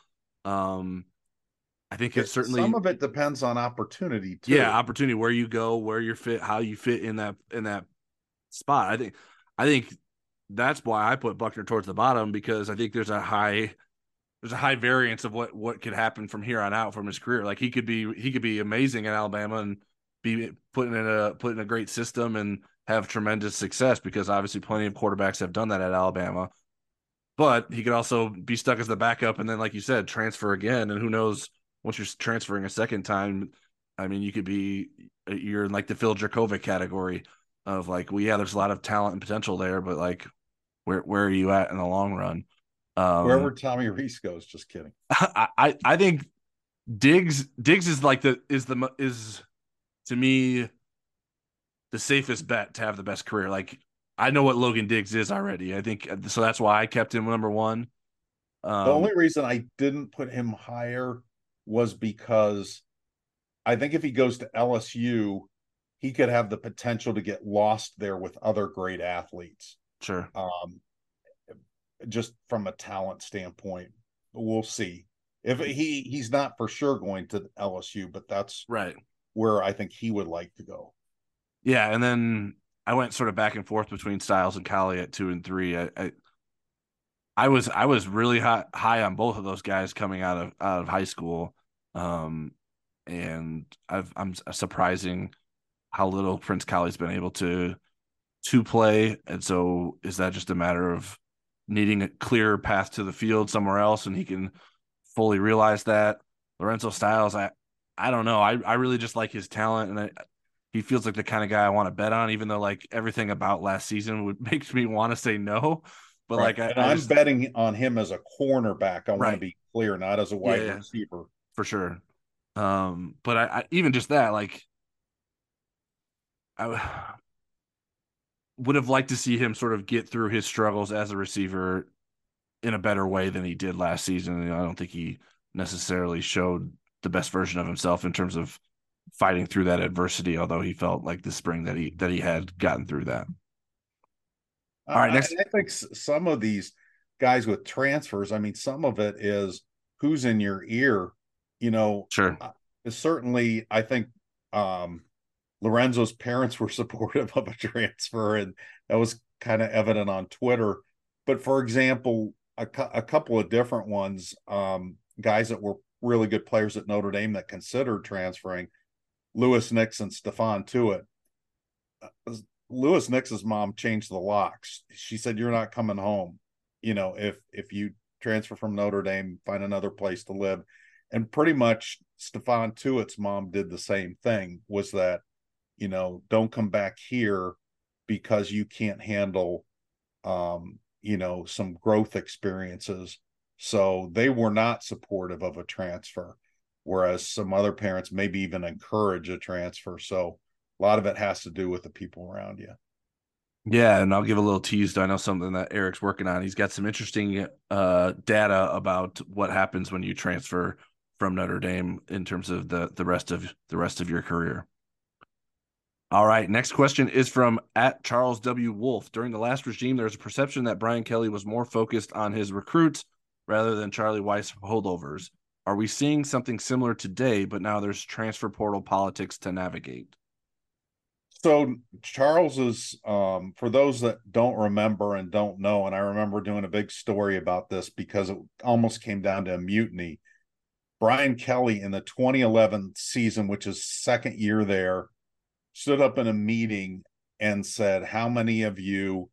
Um, I think it's certainly some of it depends on opportunity too. Yeah, opportunity where you go, where you fit, how you fit in that in that spot. I think I think that's why I put Buchner towards the bottom because I think there's a high there's a high variance of what what could happen from here on out from his career. Like he could be he could be amazing in Alabama and be putting in a put in a great system and have tremendous success because obviously plenty of quarterbacks have done that at Alabama but he could also be stuck as the backup and then like you said transfer again and who knows once you're transferring a second time i mean you could be uh, you're in like the phil Jurkovec category of like, well, yeah, there's a lot of talent and potential there, but like, where where are you at in the long run? Um, Wherever Tommy Rees goes, just kidding. I, I I think Diggs Diggs is like the is the is to me the safest bet to have the best career. Like I know what Logan Diggs is already. I think so. That's why I kept him number one. Um, the only reason I didn't put him higher was because I think if he goes to LSU, he could have the potential to get lost there with other great athletes. Sure. Um, just from a talent standpoint, we'll see. If he he's not for sure going to LSU, but that's right where I think he would like to go. Yeah, and then I went sort of back and forth between Styles and Kollie at two and three. I, I, I was I was really high, high on both of those guys coming out of out of high school, um, and I've, I'm surprising how little Prince Kollie's been able to to play. And so, is that just a matter of needing a clear path to the field somewhere else, and he can fully realize that? Lorenzo Styles, I I don't know. I I really just like his talent, and I, he feels like the kind of guy I want to bet on, even though like everything about last season would makes me want to say no. But right. like I, am betting on him as a cornerback. I right. want to be clear, not as a wide yeah, receiver. For sure. Um, but I, I even just that, like I would have liked to see him sort of get through his struggles as a receiver in a better way than he did last season. I don't think he necessarily showed the best version of himself in terms of fighting through that adversity, although he felt like the spring that he that he had gotten through that. All right, next. I, I think some of these guys with transfers, I mean, some of it is who's in your ear. You know, sure. Uh, certainly, I think um, Lorenzo's parents were supportive of a transfer, and that was kind of evident on Twitter. But for example, a, a couple of different ones, um, guys that were really good players at Notre Dame that considered transferring, Louis Nix and Stephon Tuitt. Uh, Louis Nix's mom changed the locks. She said, "You're not coming home. You know, if if you transfer from Notre Dame, find another place to live." And pretty much Stephon Tuitt's mom did the same thing. Was that, you know, don't come back here because you can't handle, um, you know, some growth experiences. So they were not supportive of a transfer whereas some other parents maybe even encourage a transfer. So a lot of it has to do with the people around you. Yeah, and I'll give a little tease. I know something that Eric's working on. He's got some interesting uh, data about what happens when you transfer from Notre Dame in terms of the the rest of the rest of your career. All right, next question is from at Charles W. Wolf. During the last regime, there was a perception that Brian Kelly was more focused on his recruits rather than Charlie Weis holdovers. Are we seeing something similar today, but now there's transfer portal politics to navigate? So Charles is um, for those that don't remember and don't know, and I remember doing a big story about this because it almost came down to a mutiny. Brian Kelly in the 2011 season, which is second year there, stood up in a meeting and said, How many of you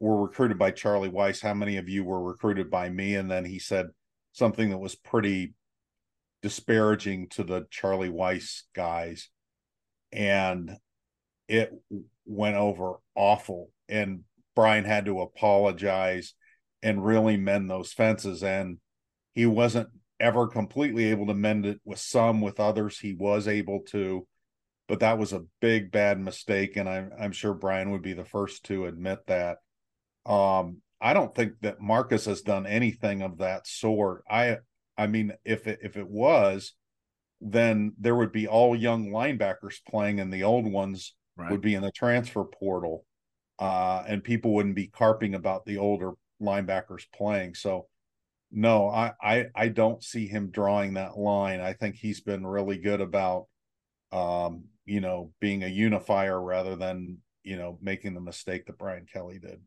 were recruited by Charlie Weis? How many of you were recruited by me? And then he said, something that was pretty disparaging to the Charlie Weis guys. And it went over awful. And Brian had to apologize and really mend those fences. And he wasn't ever completely able to mend it with some, with others, he was able to. But that was a big bad mistake. And I'm I'm sure Brian would be the first to admit that. Um, I don't think that Marcus has done anything of that sort. I I mean, if it, if it was, then there would be all young linebackers playing, and the old ones right. would be in the transfer portal, uh, and people wouldn't be carping about the older linebackers playing. So, no, I, I I don't see him drawing that line. I think he's been really good about, um, you know, being a unifier rather than you know making the mistake that Brian Kelly did.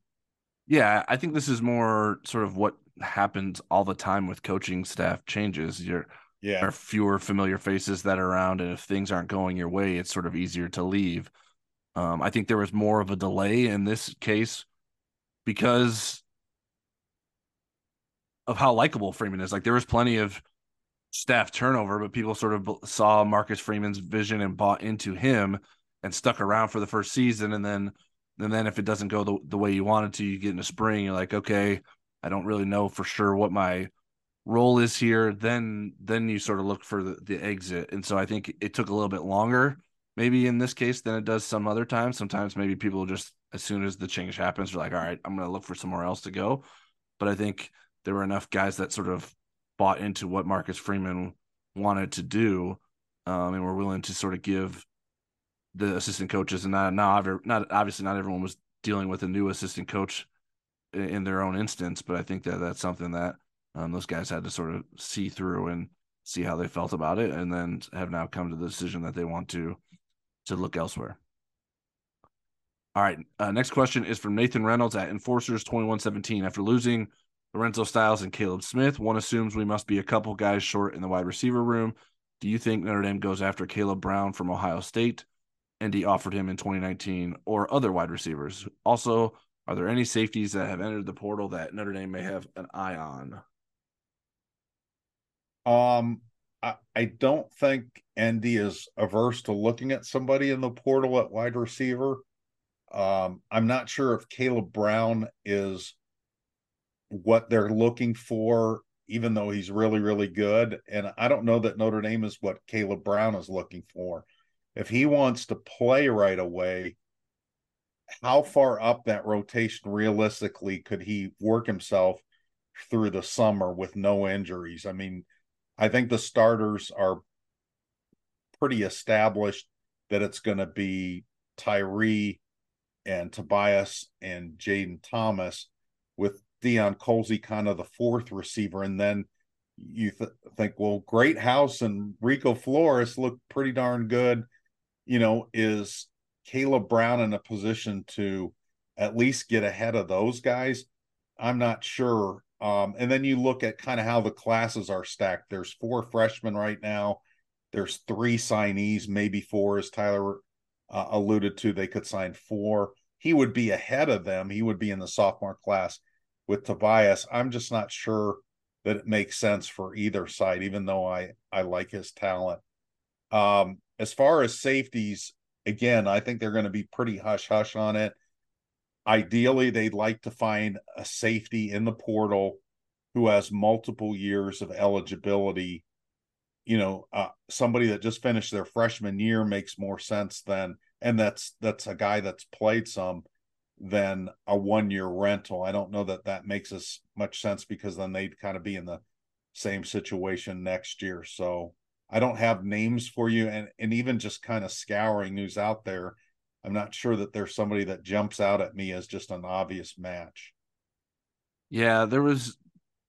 Yeah, I think this is more sort of what happens all the time with coaching staff changes. You're yeah. There are fewer familiar faces that are around, and if things aren't going your way, it's sort of easier to leave. Um, I think there was more of a delay in this case because of how likable Freeman is. Like there was plenty of staff turnover, but people sort of saw Marcus Freeman's vision and bought into him. and stuck around for the first season, and then and then if it doesn't go the, the way you wanted to, you get in the spring, you're like, okay, I don't really know for sure what my role is here. Then then you sort of look for the, the exit. And so I think it took a little bit longer, maybe in this case, than it does some other times. Sometimes maybe people just as soon as the change happens, are like, all right, I'm gonna look for somewhere else to go. But I think there were enough guys that sort of bought into what Marcus Freeman wanted to do, um, and were willing to sort of give the assistant coaches and not now not obviously not everyone was dealing with a new assistant coach in, in their own instance, but I think that that's something that um, those guys had to sort of see through and see how they felt about it, and then have now come to the decision that they want to to look elsewhere. All right. Uh, next question is from Nathan Reynolds at Enforcers 2117. After losing Lorenzo Styles and Caleb Smith, one assumes we must be a couple guys short in the wide receiver room. Do you think Notre Dame goes after Caleb Brown from Ohio State? ND offered him in 2019 or other wide receivers. Also, are there any safeties that have entered the portal that Notre Dame may have an eye on? Um, I, I don't think ND is averse to looking at somebody in the portal at wide receiver. Um, I'm not sure if Caleb Brown is what they're looking for, even though he's really, really good. And I don't know that Notre Dame is what Caleb Brown is looking for. If he wants to play right away, how far up that rotation realistically could he work himself through the summer with no injuries? I mean, I think the starters are pretty established that it's going to be Tyree and Tobias and Jayden Thomas with Deion Colzie kind of the fourth receiver. And then you th- think, well, Greathouse and Rico Flores look pretty darn good. You know, is Caleb Brown in a position to at least get ahead of those guys? I'm not sure. Um, and then you look at kind of how the classes are stacked. There's four freshmen right now. There's three signees, maybe four, as Tyler uh, alluded to, they could sign four. He would be ahead of them. He would be in the sophomore class with Tobias. I'm just not sure that it makes sense for either side, even though I I like his talent. Um, as far as safeties, again, I think they're going to be pretty hush hush on it. Ideally, they'd like to find a safety in the portal who has multiple years of eligibility you know uh, somebody that just finished their freshman year makes more sense than and that's that's a guy that's played some than a one year rental. I don't know that that makes us much sense because then they'd kind of be in the same situation next year. So i don't have names for you. And and even just kind of scouring who's out there i'm not sure that there's somebody that jumps out at me as just an obvious match. Yeah there was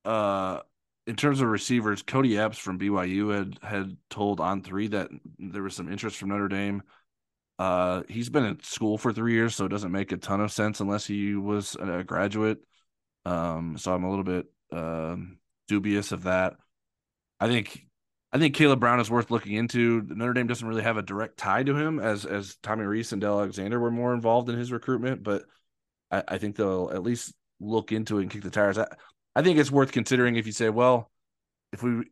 uh in terms of receivers, Kody Epps from BYU had had told On3 that there was some interest from Notre Dame. Uh, he's been in school for three years, so it doesn't make a ton of sense unless he was a graduate. Um, so I'm a little bit uh, dubious of that. I think I think Caleb Brown is worth looking into. Notre Dame doesn't really have a direct tie to him, as as Tommy Rees and Del Alexander were more involved in his recruitment, but I, I think they'll at least look into it and kick the tires. I, I think it's worth considering if you say, well, if we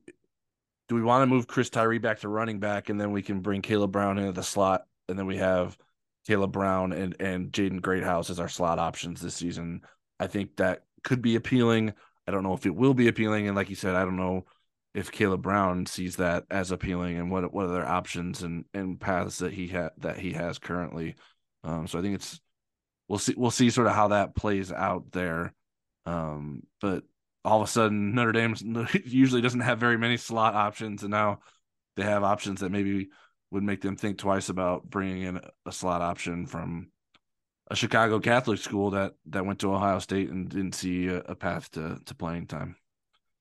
do we want to move Chris Tyree back to running back and then we can bring Caleb Brown into the slot and then we have Caleb Brown and and Jaden Greathouse as our slot options this season. I think that could be appealing. I don't know if it will be appealing, and like you said, I don't know if Caleb Brown sees that as appealing and what what other options and and paths that he had that he has currently. Um, so I think it's we'll see we'll see sort of how that plays out there. Um, but all of a sudden Notre Dame usually doesn't have very many slot options, and now they have options that maybe would make them think twice about bringing in a slot option from a Chicago Catholic school that that went to Ohio State and didn't see a, a path to to playing time.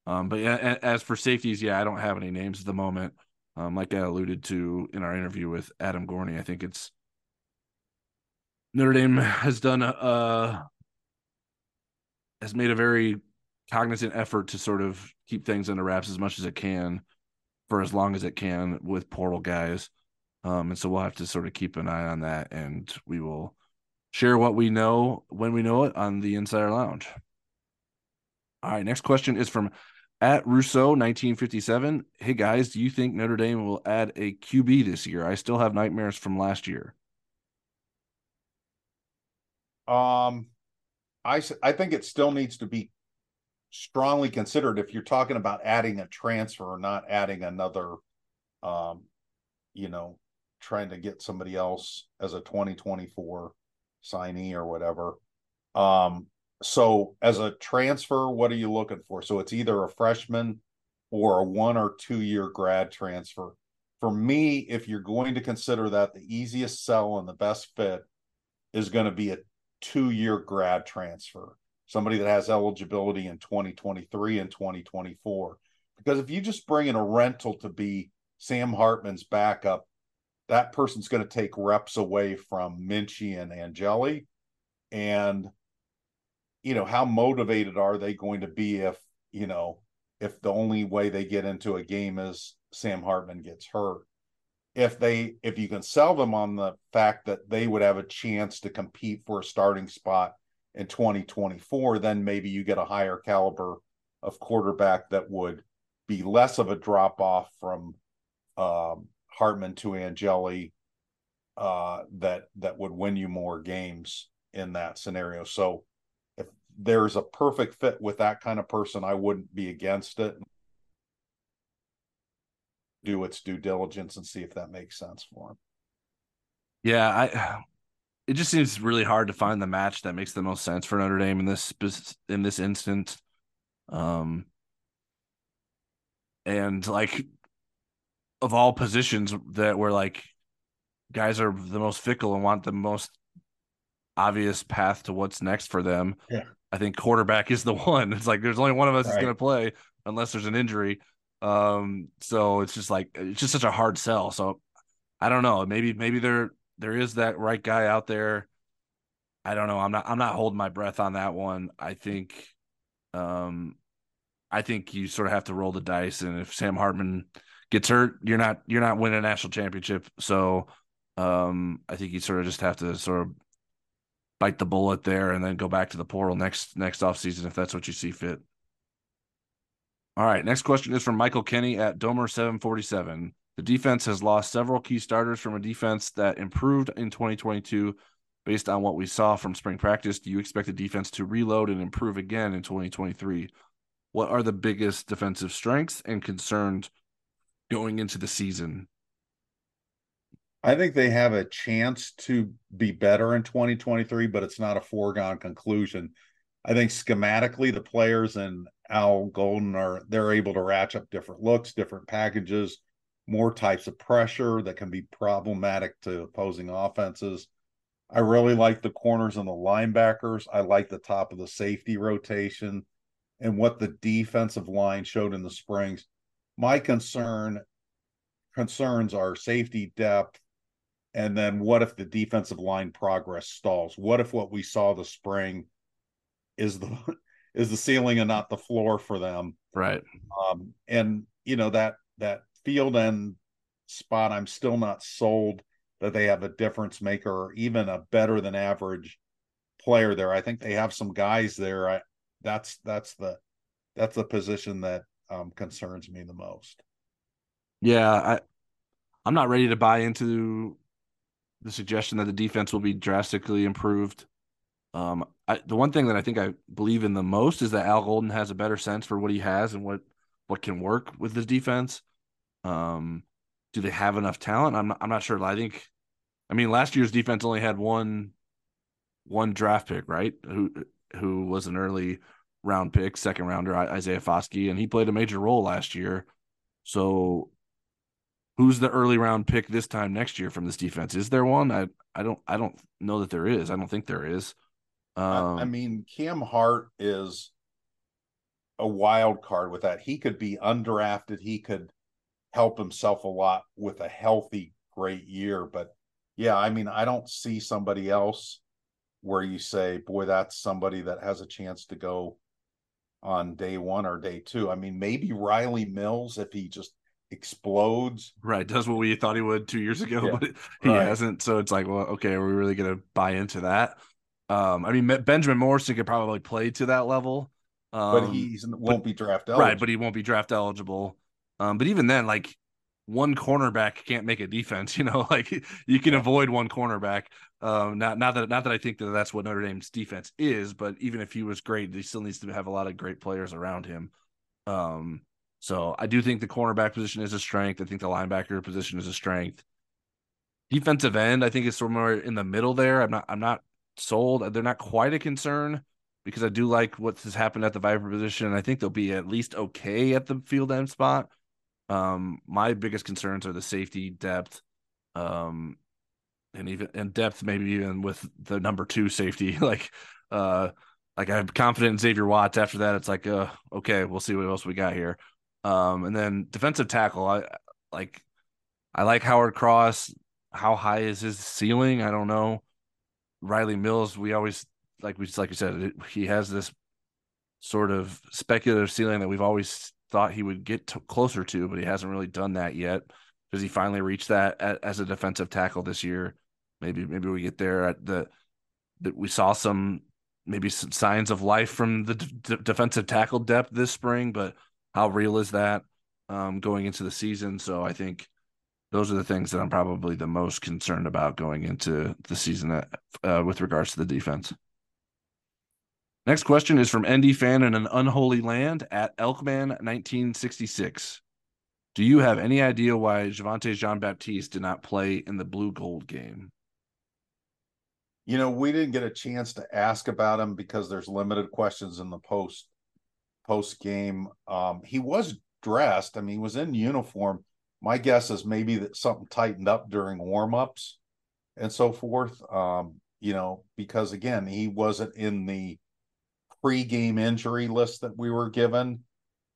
Um, but yeah, as for safeties, yeah, I don't have any names at the moment. Um, like I alluded to in our interview with Adam Gorney, I think it's Notre Dame has done a, a has made a very cognizant effort to sort of keep things under wraps as much as it can for as long as it can with portal guys. Um, and so we'll have to sort of keep an eye on that and we will share what we know when we know it on the Insider Lounge. All right, next question is from at Rousseau 1957. Hey guys, do you think Notre Dame will add a QB this year? I still have nightmares from last year. Um, I I think it still needs to be strongly considered if you're talking about adding a transfer or not adding another, um, you know, trying to get somebody else as a 2024 signee or whatever. Um, so as a transfer, what are you looking for? So it's either a freshman or a one or two year grad transfer. For me, if you're going to consider that, the easiest sell and the best fit is going to be a two year grad transfer, somebody that has eligibility in 2023 and 2024. Because if you just bring in a rental to be Sam Hartman's backup, that person's going to take reps away from Minchey and Angeli. And, you know, how motivated are they going to be if, you know, if the only way they get into a game is Sam Hartman gets hurt? If they, if you can sell them on the fact that they would have a chance to compete for a starting spot in 2024, then maybe you get a higher caliber of quarterback that would be less of a drop off from um, Hartman to Angeli uh, that that would win you more games in that scenario. So if there's a perfect fit with that kind of person, I wouldn't be against it. Do its due diligence and see if that makes sense for him. Yeah, I it just seems really hard to find the match that makes the most sense for Notre Dame in this in this instance. Um and like of all positions that were like guys are the most fickle and want the most obvious path to what's next for them. Yeah. I think quarterback is the one. It's like there's only one of us right. going to play unless there's an injury. Um, so it's just like it's just such a hard sell. So I don't know. Maybe maybe there there is that right guy out there. I don't know. I'm not I'm not holding my breath on that one. I think um I think you sort of have to roll the dice and if Sam Hartman gets hurt, you're not you're not winning a national championship. So um, I think you sort of just have to sort of bite the bullet there and then go back to the portal next next offseason if that's what you see fit. All right, next question is from Michael Kenny at Domer 747. The defense has lost several key starters from a defense that improved in 2022 based on what we saw from spring practice. Do you expect the defense to reload and improve again in 2023? What are the biggest defensive strengths and concerns going into the season? I think they have a chance to be better in 2023, but it's not a foregone conclusion. I think schematically, the players and Al Golden are they're able to ratchet up different looks, different packages, more types of pressure that can be problematic to opposing offenses. I really like the corners and the linebackers. I like the top of the safety rotation and what the defensive line showed in the springs my concern concerns are safety depth and then what if the defensive line progress stalls? What if what we saw the spring is the is the ceiling and not the floor for them? Right. Um and you know that that field end spot i'm still not sold that they have a difference maker or even a better than average player there. I think they have some guys there. I, that's that's the that's the position that um, concerns me the most. Yeah, I I'm not ready to buy into the suggestion that the defense will be drastically improved. Um, I, the one thing that I think I believe in the most is that Al Golden has a better sense for what he has and what what can work with his defense. Um, do they have enough talent? I'm I'm not sure. I think, I mean, last year's defense only had one one draft pick, right? Who who was an early round pick, second rounder Isaiah Foskey, and he played a major role last year. So, who's the early round pick this time next year from this defense? Is there one? I I don't I don't know that there is. I don't think there is. Um, I, I um, mean, Cam Hart is a wild card with that. He could be undrafted. He could help himself a lot with a healthy, great year. But yeah, I mean, I don't see somebody else where you say, boy, that's somebody that has a chance to go on day one or day two. I mean, maybe Riley Mills if he just explodes. Right, does what we thought he would two years ago, yeah. but he right. hasn't. So it's like, well, okay, are we really going to buy into that? Um, I mean, Benjamin Morrison could probably play to that level, um, but he won't be draft eligible. Right, but he won't be draft eligible. Um, but even then, like one cornerback can't make a defense. You know, like you can avoid one cornerback. Um, not not that not that I think that that's what Notre Dame's defense is, but even if he was great, he still needs to have a lot of great players around him. Um, so I do think the cornerback position is a strength. I think the linebacker position is a strength. Defensive end, I think is somewhere in the middle there. I'm not I'm not sold. They're not quite a concern because I do like what has happened at the Viper position. I think they'll be at least okay at the field end spot. Um, my biggest concerns are the safety depth, um, and even and depth, maybe even with the number two safety. like, uh, like I'm confident in Xavier Watts. After that, it's like, uh, okay, we'll see what else we got here. Um, and then defensive tackle, I like, I like Howard Cross. How high is his ceiling? I don't know. Riley Mills, we always like we just like you said, he has this sort of speculative ceiling that we've always thought he would get to, closer to, but he hasn't really done that yet. Does he finally reach that at, as a defensive tackle this year? Maybe maybe we get there at the that we saw some maybe some signs of life from the d- defensive tackle depth this spring, but how real is that um, going into the season? So I think those are the things that I'm probably the most concerned about going into the season uh, with regards to the defense. Next question is from ND fan in an unholy land at Elkman 1966. Do you have any idea why Javontae Jean Baptiste did not play in the blue gold game? You know, we didn't get a chance to ask about him because there's limited questions in the post post game. Um, he was dressed. I mean, he was in uniform. My guess is maybe that something tightened up during warmups and so forth. Um, you know, because again, he wasn't in the pre-game injury list that we were given.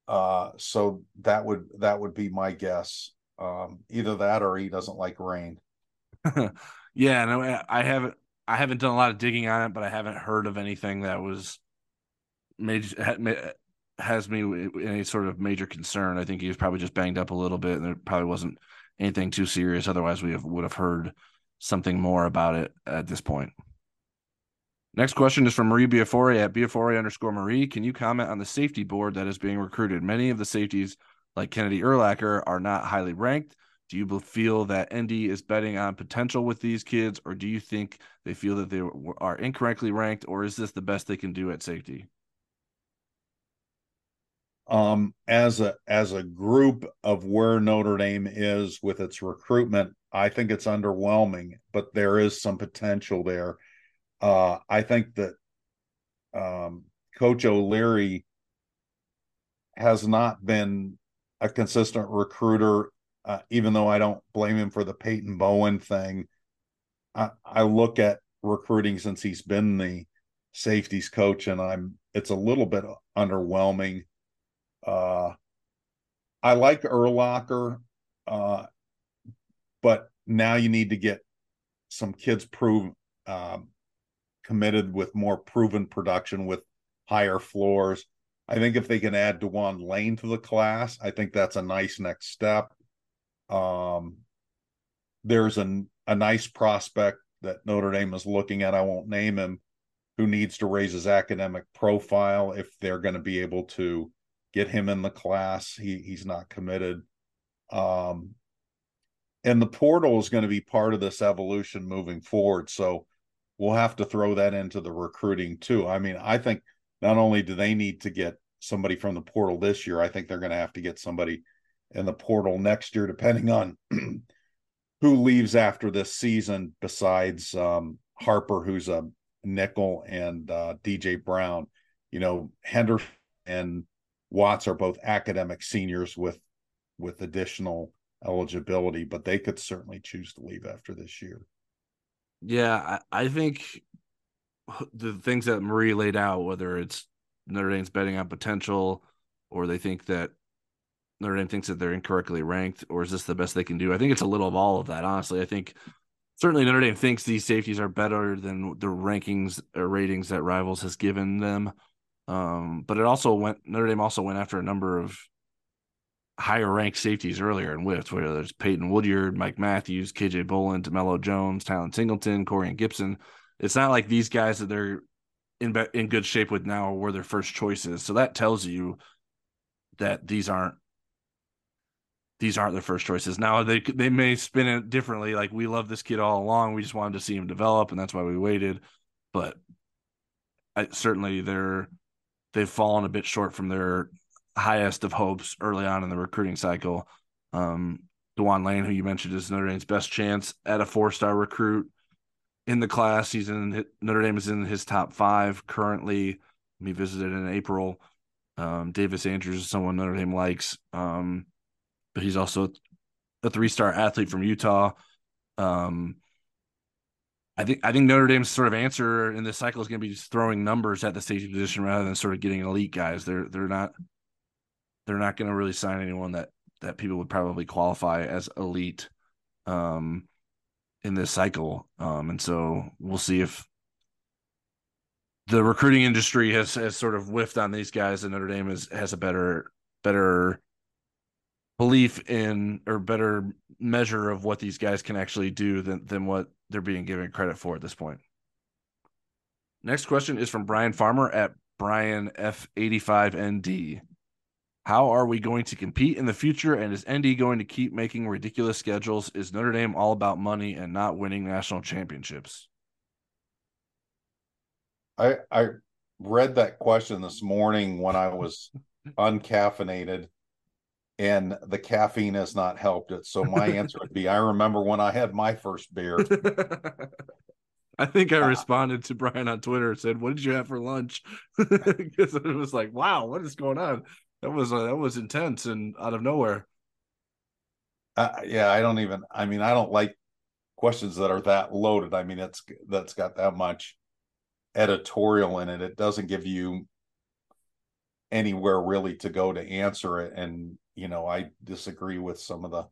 Uh, so that would that would be my guess. Um, either that or he doesn't like rain. yeah, no, I haven't I haven't done a lot of digging on it, but I haven't heard of anything that was major has me any sort of major concern. I think he was probably just banged up a little bit, and there probably wasn't anything too serious. Otherwise, we have, would have heard something more about it at this point. Next question is from Marie Biafore at Biafore underscore Marie. Can you comment on the safety board that is being recruited? Many of the safeties, like Kennedy Urlacher, are not highly ranked. Do you feel that ND is betting on potential with these kids, or do you think they feel that they are incorrectly ranked, or is this the best they can do at safety? Um, as a as a group of where Notre Dame is with its recruitment, I think it's underwhelming, but there is some potential there. Uh, I think that um, Coach O'Leary has not been a consistent recruiter, uh, even though I don't blame him for the Peyton Bowen thing. I, I look at recruiting since he's been the safeties coach, and I'm it's a little bit underwhelming. Uh, I like Urlacher, uh, but now you need to get some kids prove um, committed with more proven production with higher floors. I think if they can add Dewan Lane to the class, I think that's a nice next step. Um, there's an, a nice prospect that Notre Dame is looking at. I won't name him, who needs to raise his academic profile if they're going to be able to get him in the class. He he's not committed. Um, and the portal is going to be part of this evolution moving forward. So we'll have to throw that into the recruiting too. I mean, I think not only do they need to get somebody from the portal this year, I think they're going to have to get somebody in the portal next year, depending on who leaves after this season, besides um, Harper, who's a nickel, and uh, DJ Brown. You know, Henderson and Watts are both academic seniors with with additional eligibility, but they could certainly choose to leave after this year. Yeah, I, I think the things that Marie laid out, whether it's Notre Dame's betting on potential, or they think that Notre Dame thinks that they're incorrectly ranked, or is this the best they can do? I think it's a little of all of that. Honestly, I think certainly Notre Dame thinks these safeties are better than the rankings or ratings that Rivals has given them. Um, but it also went Notre Dame also went after a number of higher ranked safeties earlier in WIFT, whether there's Peyton Woodyard, Mike Matthews, KJ Bolin, DeMello Jones, Tylen Singleton, Corian Gibson. It's not like these guys that they're in in good shape with now were their first choices. So that tells you that these aren't these aren't their first choices. Now they they may spin it differently. Like we love this kid all along. We just wanted to see him develop, and that's why we waited. But I, certainly they're they've fallen a bit short from their highest of hopes early on in the recruiting cycle. Um, Dewan Lane, who you mentioned, is Notre Dame's best chance at a four star recruit in the class. He's in Notre Dame is in his top five currently. He visited in April. Um, Davis Andrews is someone Notre Dame likes, um, but he's also a three star athlete from Utah. Um, I think I think Notre Dame's sort of answer in this cycle is going to be just throwing numbers at the safety position rather than sort of getting elite guys. They're they're not they're not going to really sign anyone that that people would probably qualify as elite um, in this cycle. Um, and so we'll see if the recruiting industry has has sort of whiffed on these guys, and Notre Dame is, has a better better belief in or better measure of what these guys can actually do than than what they're being given credit for at this point. Next question is from Brian Farmer at Brian F85ND. How are we going to compete in the future? And is ND going to keep making ridiculous schedules? Is Notre Dame all about money and not winning national championships? I I read that question this morning when I was uncaffeinated and the caffeine has not helped it. So my answer would be I remember when I had my first beer. I think I uh, responded to Brian on Twitter and said, "What did you have for lunch?" Because it was like, "Wow, what is going on?" That was uh, that was intense and out of nowhere. Uh, yeah, I don't even. I mean, I don't like questions that are that loaded. I mean, it's that's got that much editorial in it. It doesn't give you anywhere really to go to answer it, and you know, I disagree with some of the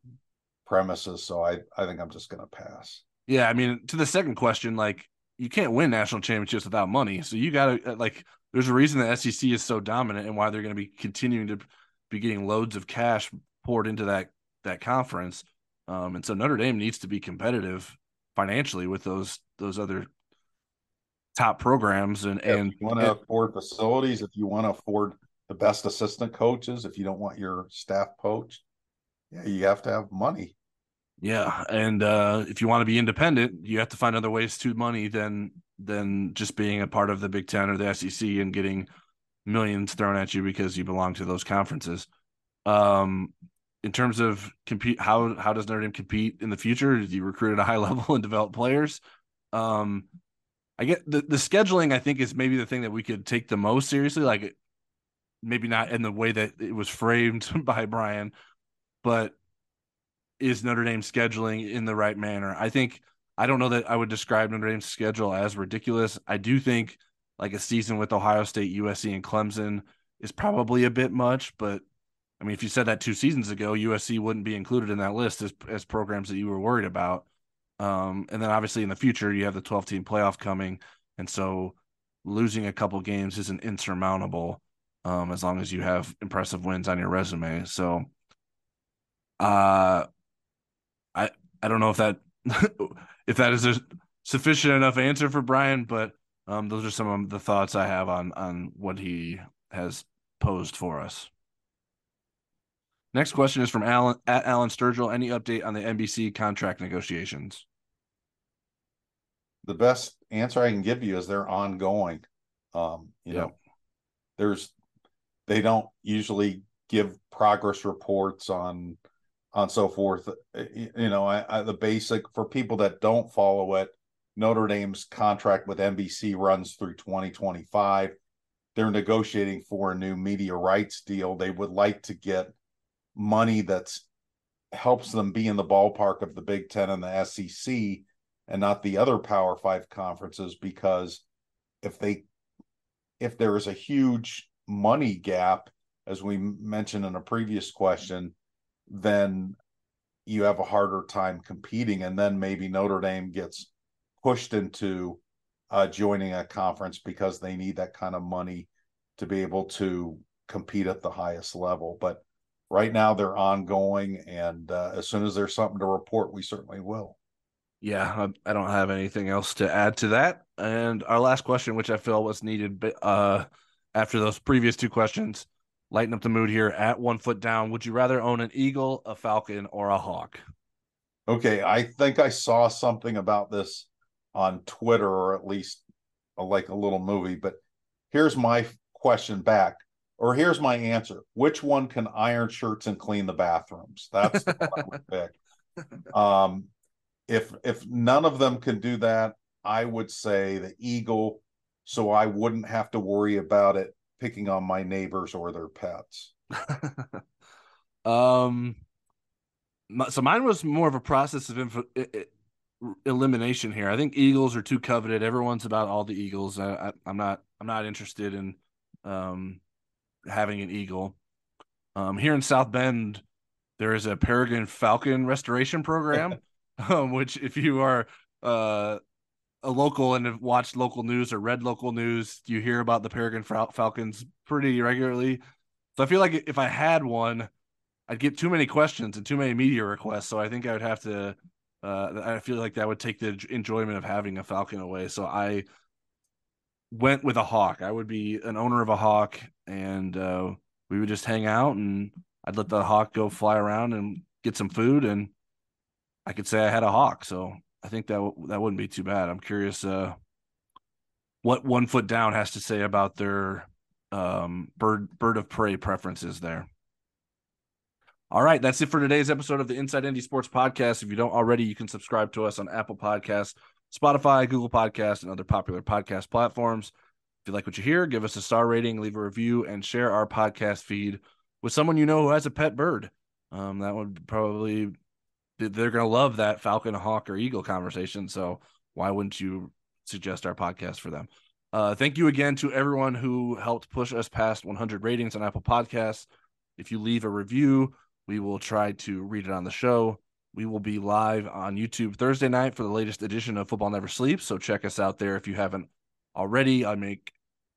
premises. So I, I think I'm just going to pass. Yeah. I mean, to the second question, like you can't win national championships without money. So you got to, uh, like, there's a reason the SEC is so dominant and why they're going to be continuing to be getting loads of cash poured into that, that conference. Um, and so Notre Dame needs to be competitive financially with those, those other top programs and, yeah, and you want to afford facilities, if you want to afford the best assistant coaches if you don't want your staff poached yeah you have to have money yeah and uh, if you want to be independent you have to find other ways to money than than just being a part of the big 10 or the sec and getting millions thrown at you because you belong to those conferences um in terms of compete how how does notre dame compete in the future do you recruit at a high level and develop players um I get the, the scheduling, I think, is maybe the thing that we could take the most seriously. Like maybe not in the way that it was framed by Brian, but is Notre Dame scheduling in the right manner? I think I don't know that I would describe Notre Dame's schedule as ridiculous. I do think like a season with Ohio State, USC, and Clemson is probably a bit much, but I mean, if you said that two seasons ago, USC wouldn't be included in that list as as programs that you were worried about. Um, and then obviously in the future, you have the 12 team playoff coming, and so losing a couple games isn't insurmountable um, as long as you have impressive wins on your resume. So, uh, I I don't know if that if that is a sufficient enough answer for Brian, but um, those are some of the thoughts I have on on what he has posed for us. Next question is from Alan at Alan Sturgill. Any update on the NBC contract negotiations? The best answer I can give you is they're ongoing. Um, you yep. know, there's they don't usually give progress reports on on so forth. Uh, you know I, I, the basic for people that don't follow it notre dame's contract with nbc runs through 2025 they're negotiating for a new media rights deal. They would like to get money that helps them be in the ballpark of the big 10 and the sec and not the other power five conferences because if they if there is a huge money gap, as we mentioned in a previous question, then you have a harder time competing. And then maybe Notre Dame gets pushed into uh, joining a conference because they need that kind of money to be able to compete at the highest level. But right now they're ongoing. And uh, as soon as there's something to report, we certainly will. Yeah, I don't have anything else to add to that. And our last question, which I feel was needed, uh, after those previous two questions lighten up the mood here at one foot down. Would you rather own an eagle, a falcon, or a hawk? Okay, I think I saw something about this on Twitter, or at least a, like a little movie. But here's my question back, or here's my answer: Which one can iron shirts and clean the bathrooms? That's the one I would pick. Um, if if none of them can do that, I would say the eagle, so I wouldn't have to worry about it picking on my neighbors or their pets. um, so mine was more of a process of info, elimination here. I think Eagles are too coveted. Everyone's about all the Eagles. I, am not. I'm not interested in um, having an Eagle. Um, here in South Bend, there is a Peregrine Falcon restoration program, um, which if you are uh, a local and have watched local news or read local news, you hear about the Peregrine Fal- Falcons pretty regularly. So I feel like if I had one, I'd get too many questions and too many media requests. So I think I would have to. Uh, I feel like that would take the enjoyment of having a Falcon away. So I went with a hawk. I would be an owner of a hawk, and uh, we would just hang out, and I'd let the hawk go fly around and get some food, and I could say I had a hawk. So I think that that wouldn't be too bad. I'm curious uh, what one foot down has to say about their um, bird bird of prey preferences there. All right, that's it for today's episode of the Inside ND Sports Podcast. If you don't already, you can subscribe to us on Apple Podcasts, Spotify, Google Podcasts, and other popular podcast platforms. If you like what you hear, give us a star rating, leave a review, and share our podcast feed with someone you know who has a pet bird. Um, that would probably they're going to love that Falcon, Hawk, or Eagle conversation. So why wouldn't you suggest our podcast for them? Uh, thank you again to everyone who helped push us past 100 ratings on Apple Podcasts. If you leave a review, we will try to read it on the show. We will be live on YouTube Thursday night for the latest edition of Football Never Sleeps. So check us out there if you haven't already. I make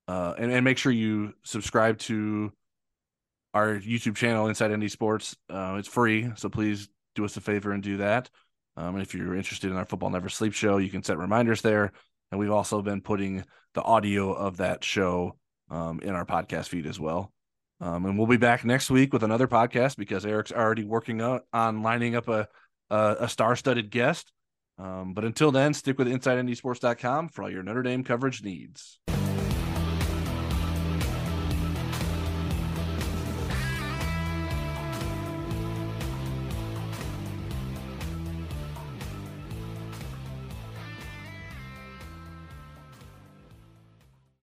uh, and, and make sure you subscribe to our YouTube channel, Inside ND Sports. Uh, it's free, so please do us a favor and do that. Um, and if you're interested in our Football Never Sleep show, you can set reminders there. And we've also been putting the audio of that show um, in our podcast feed as well. Um, and we'll be back next week with another podcast because Eric's already working on, on lining up a, a, a star studded guest. Um, but until then, stick with InsideNDSports.com for all your Notre Dame coverage needs.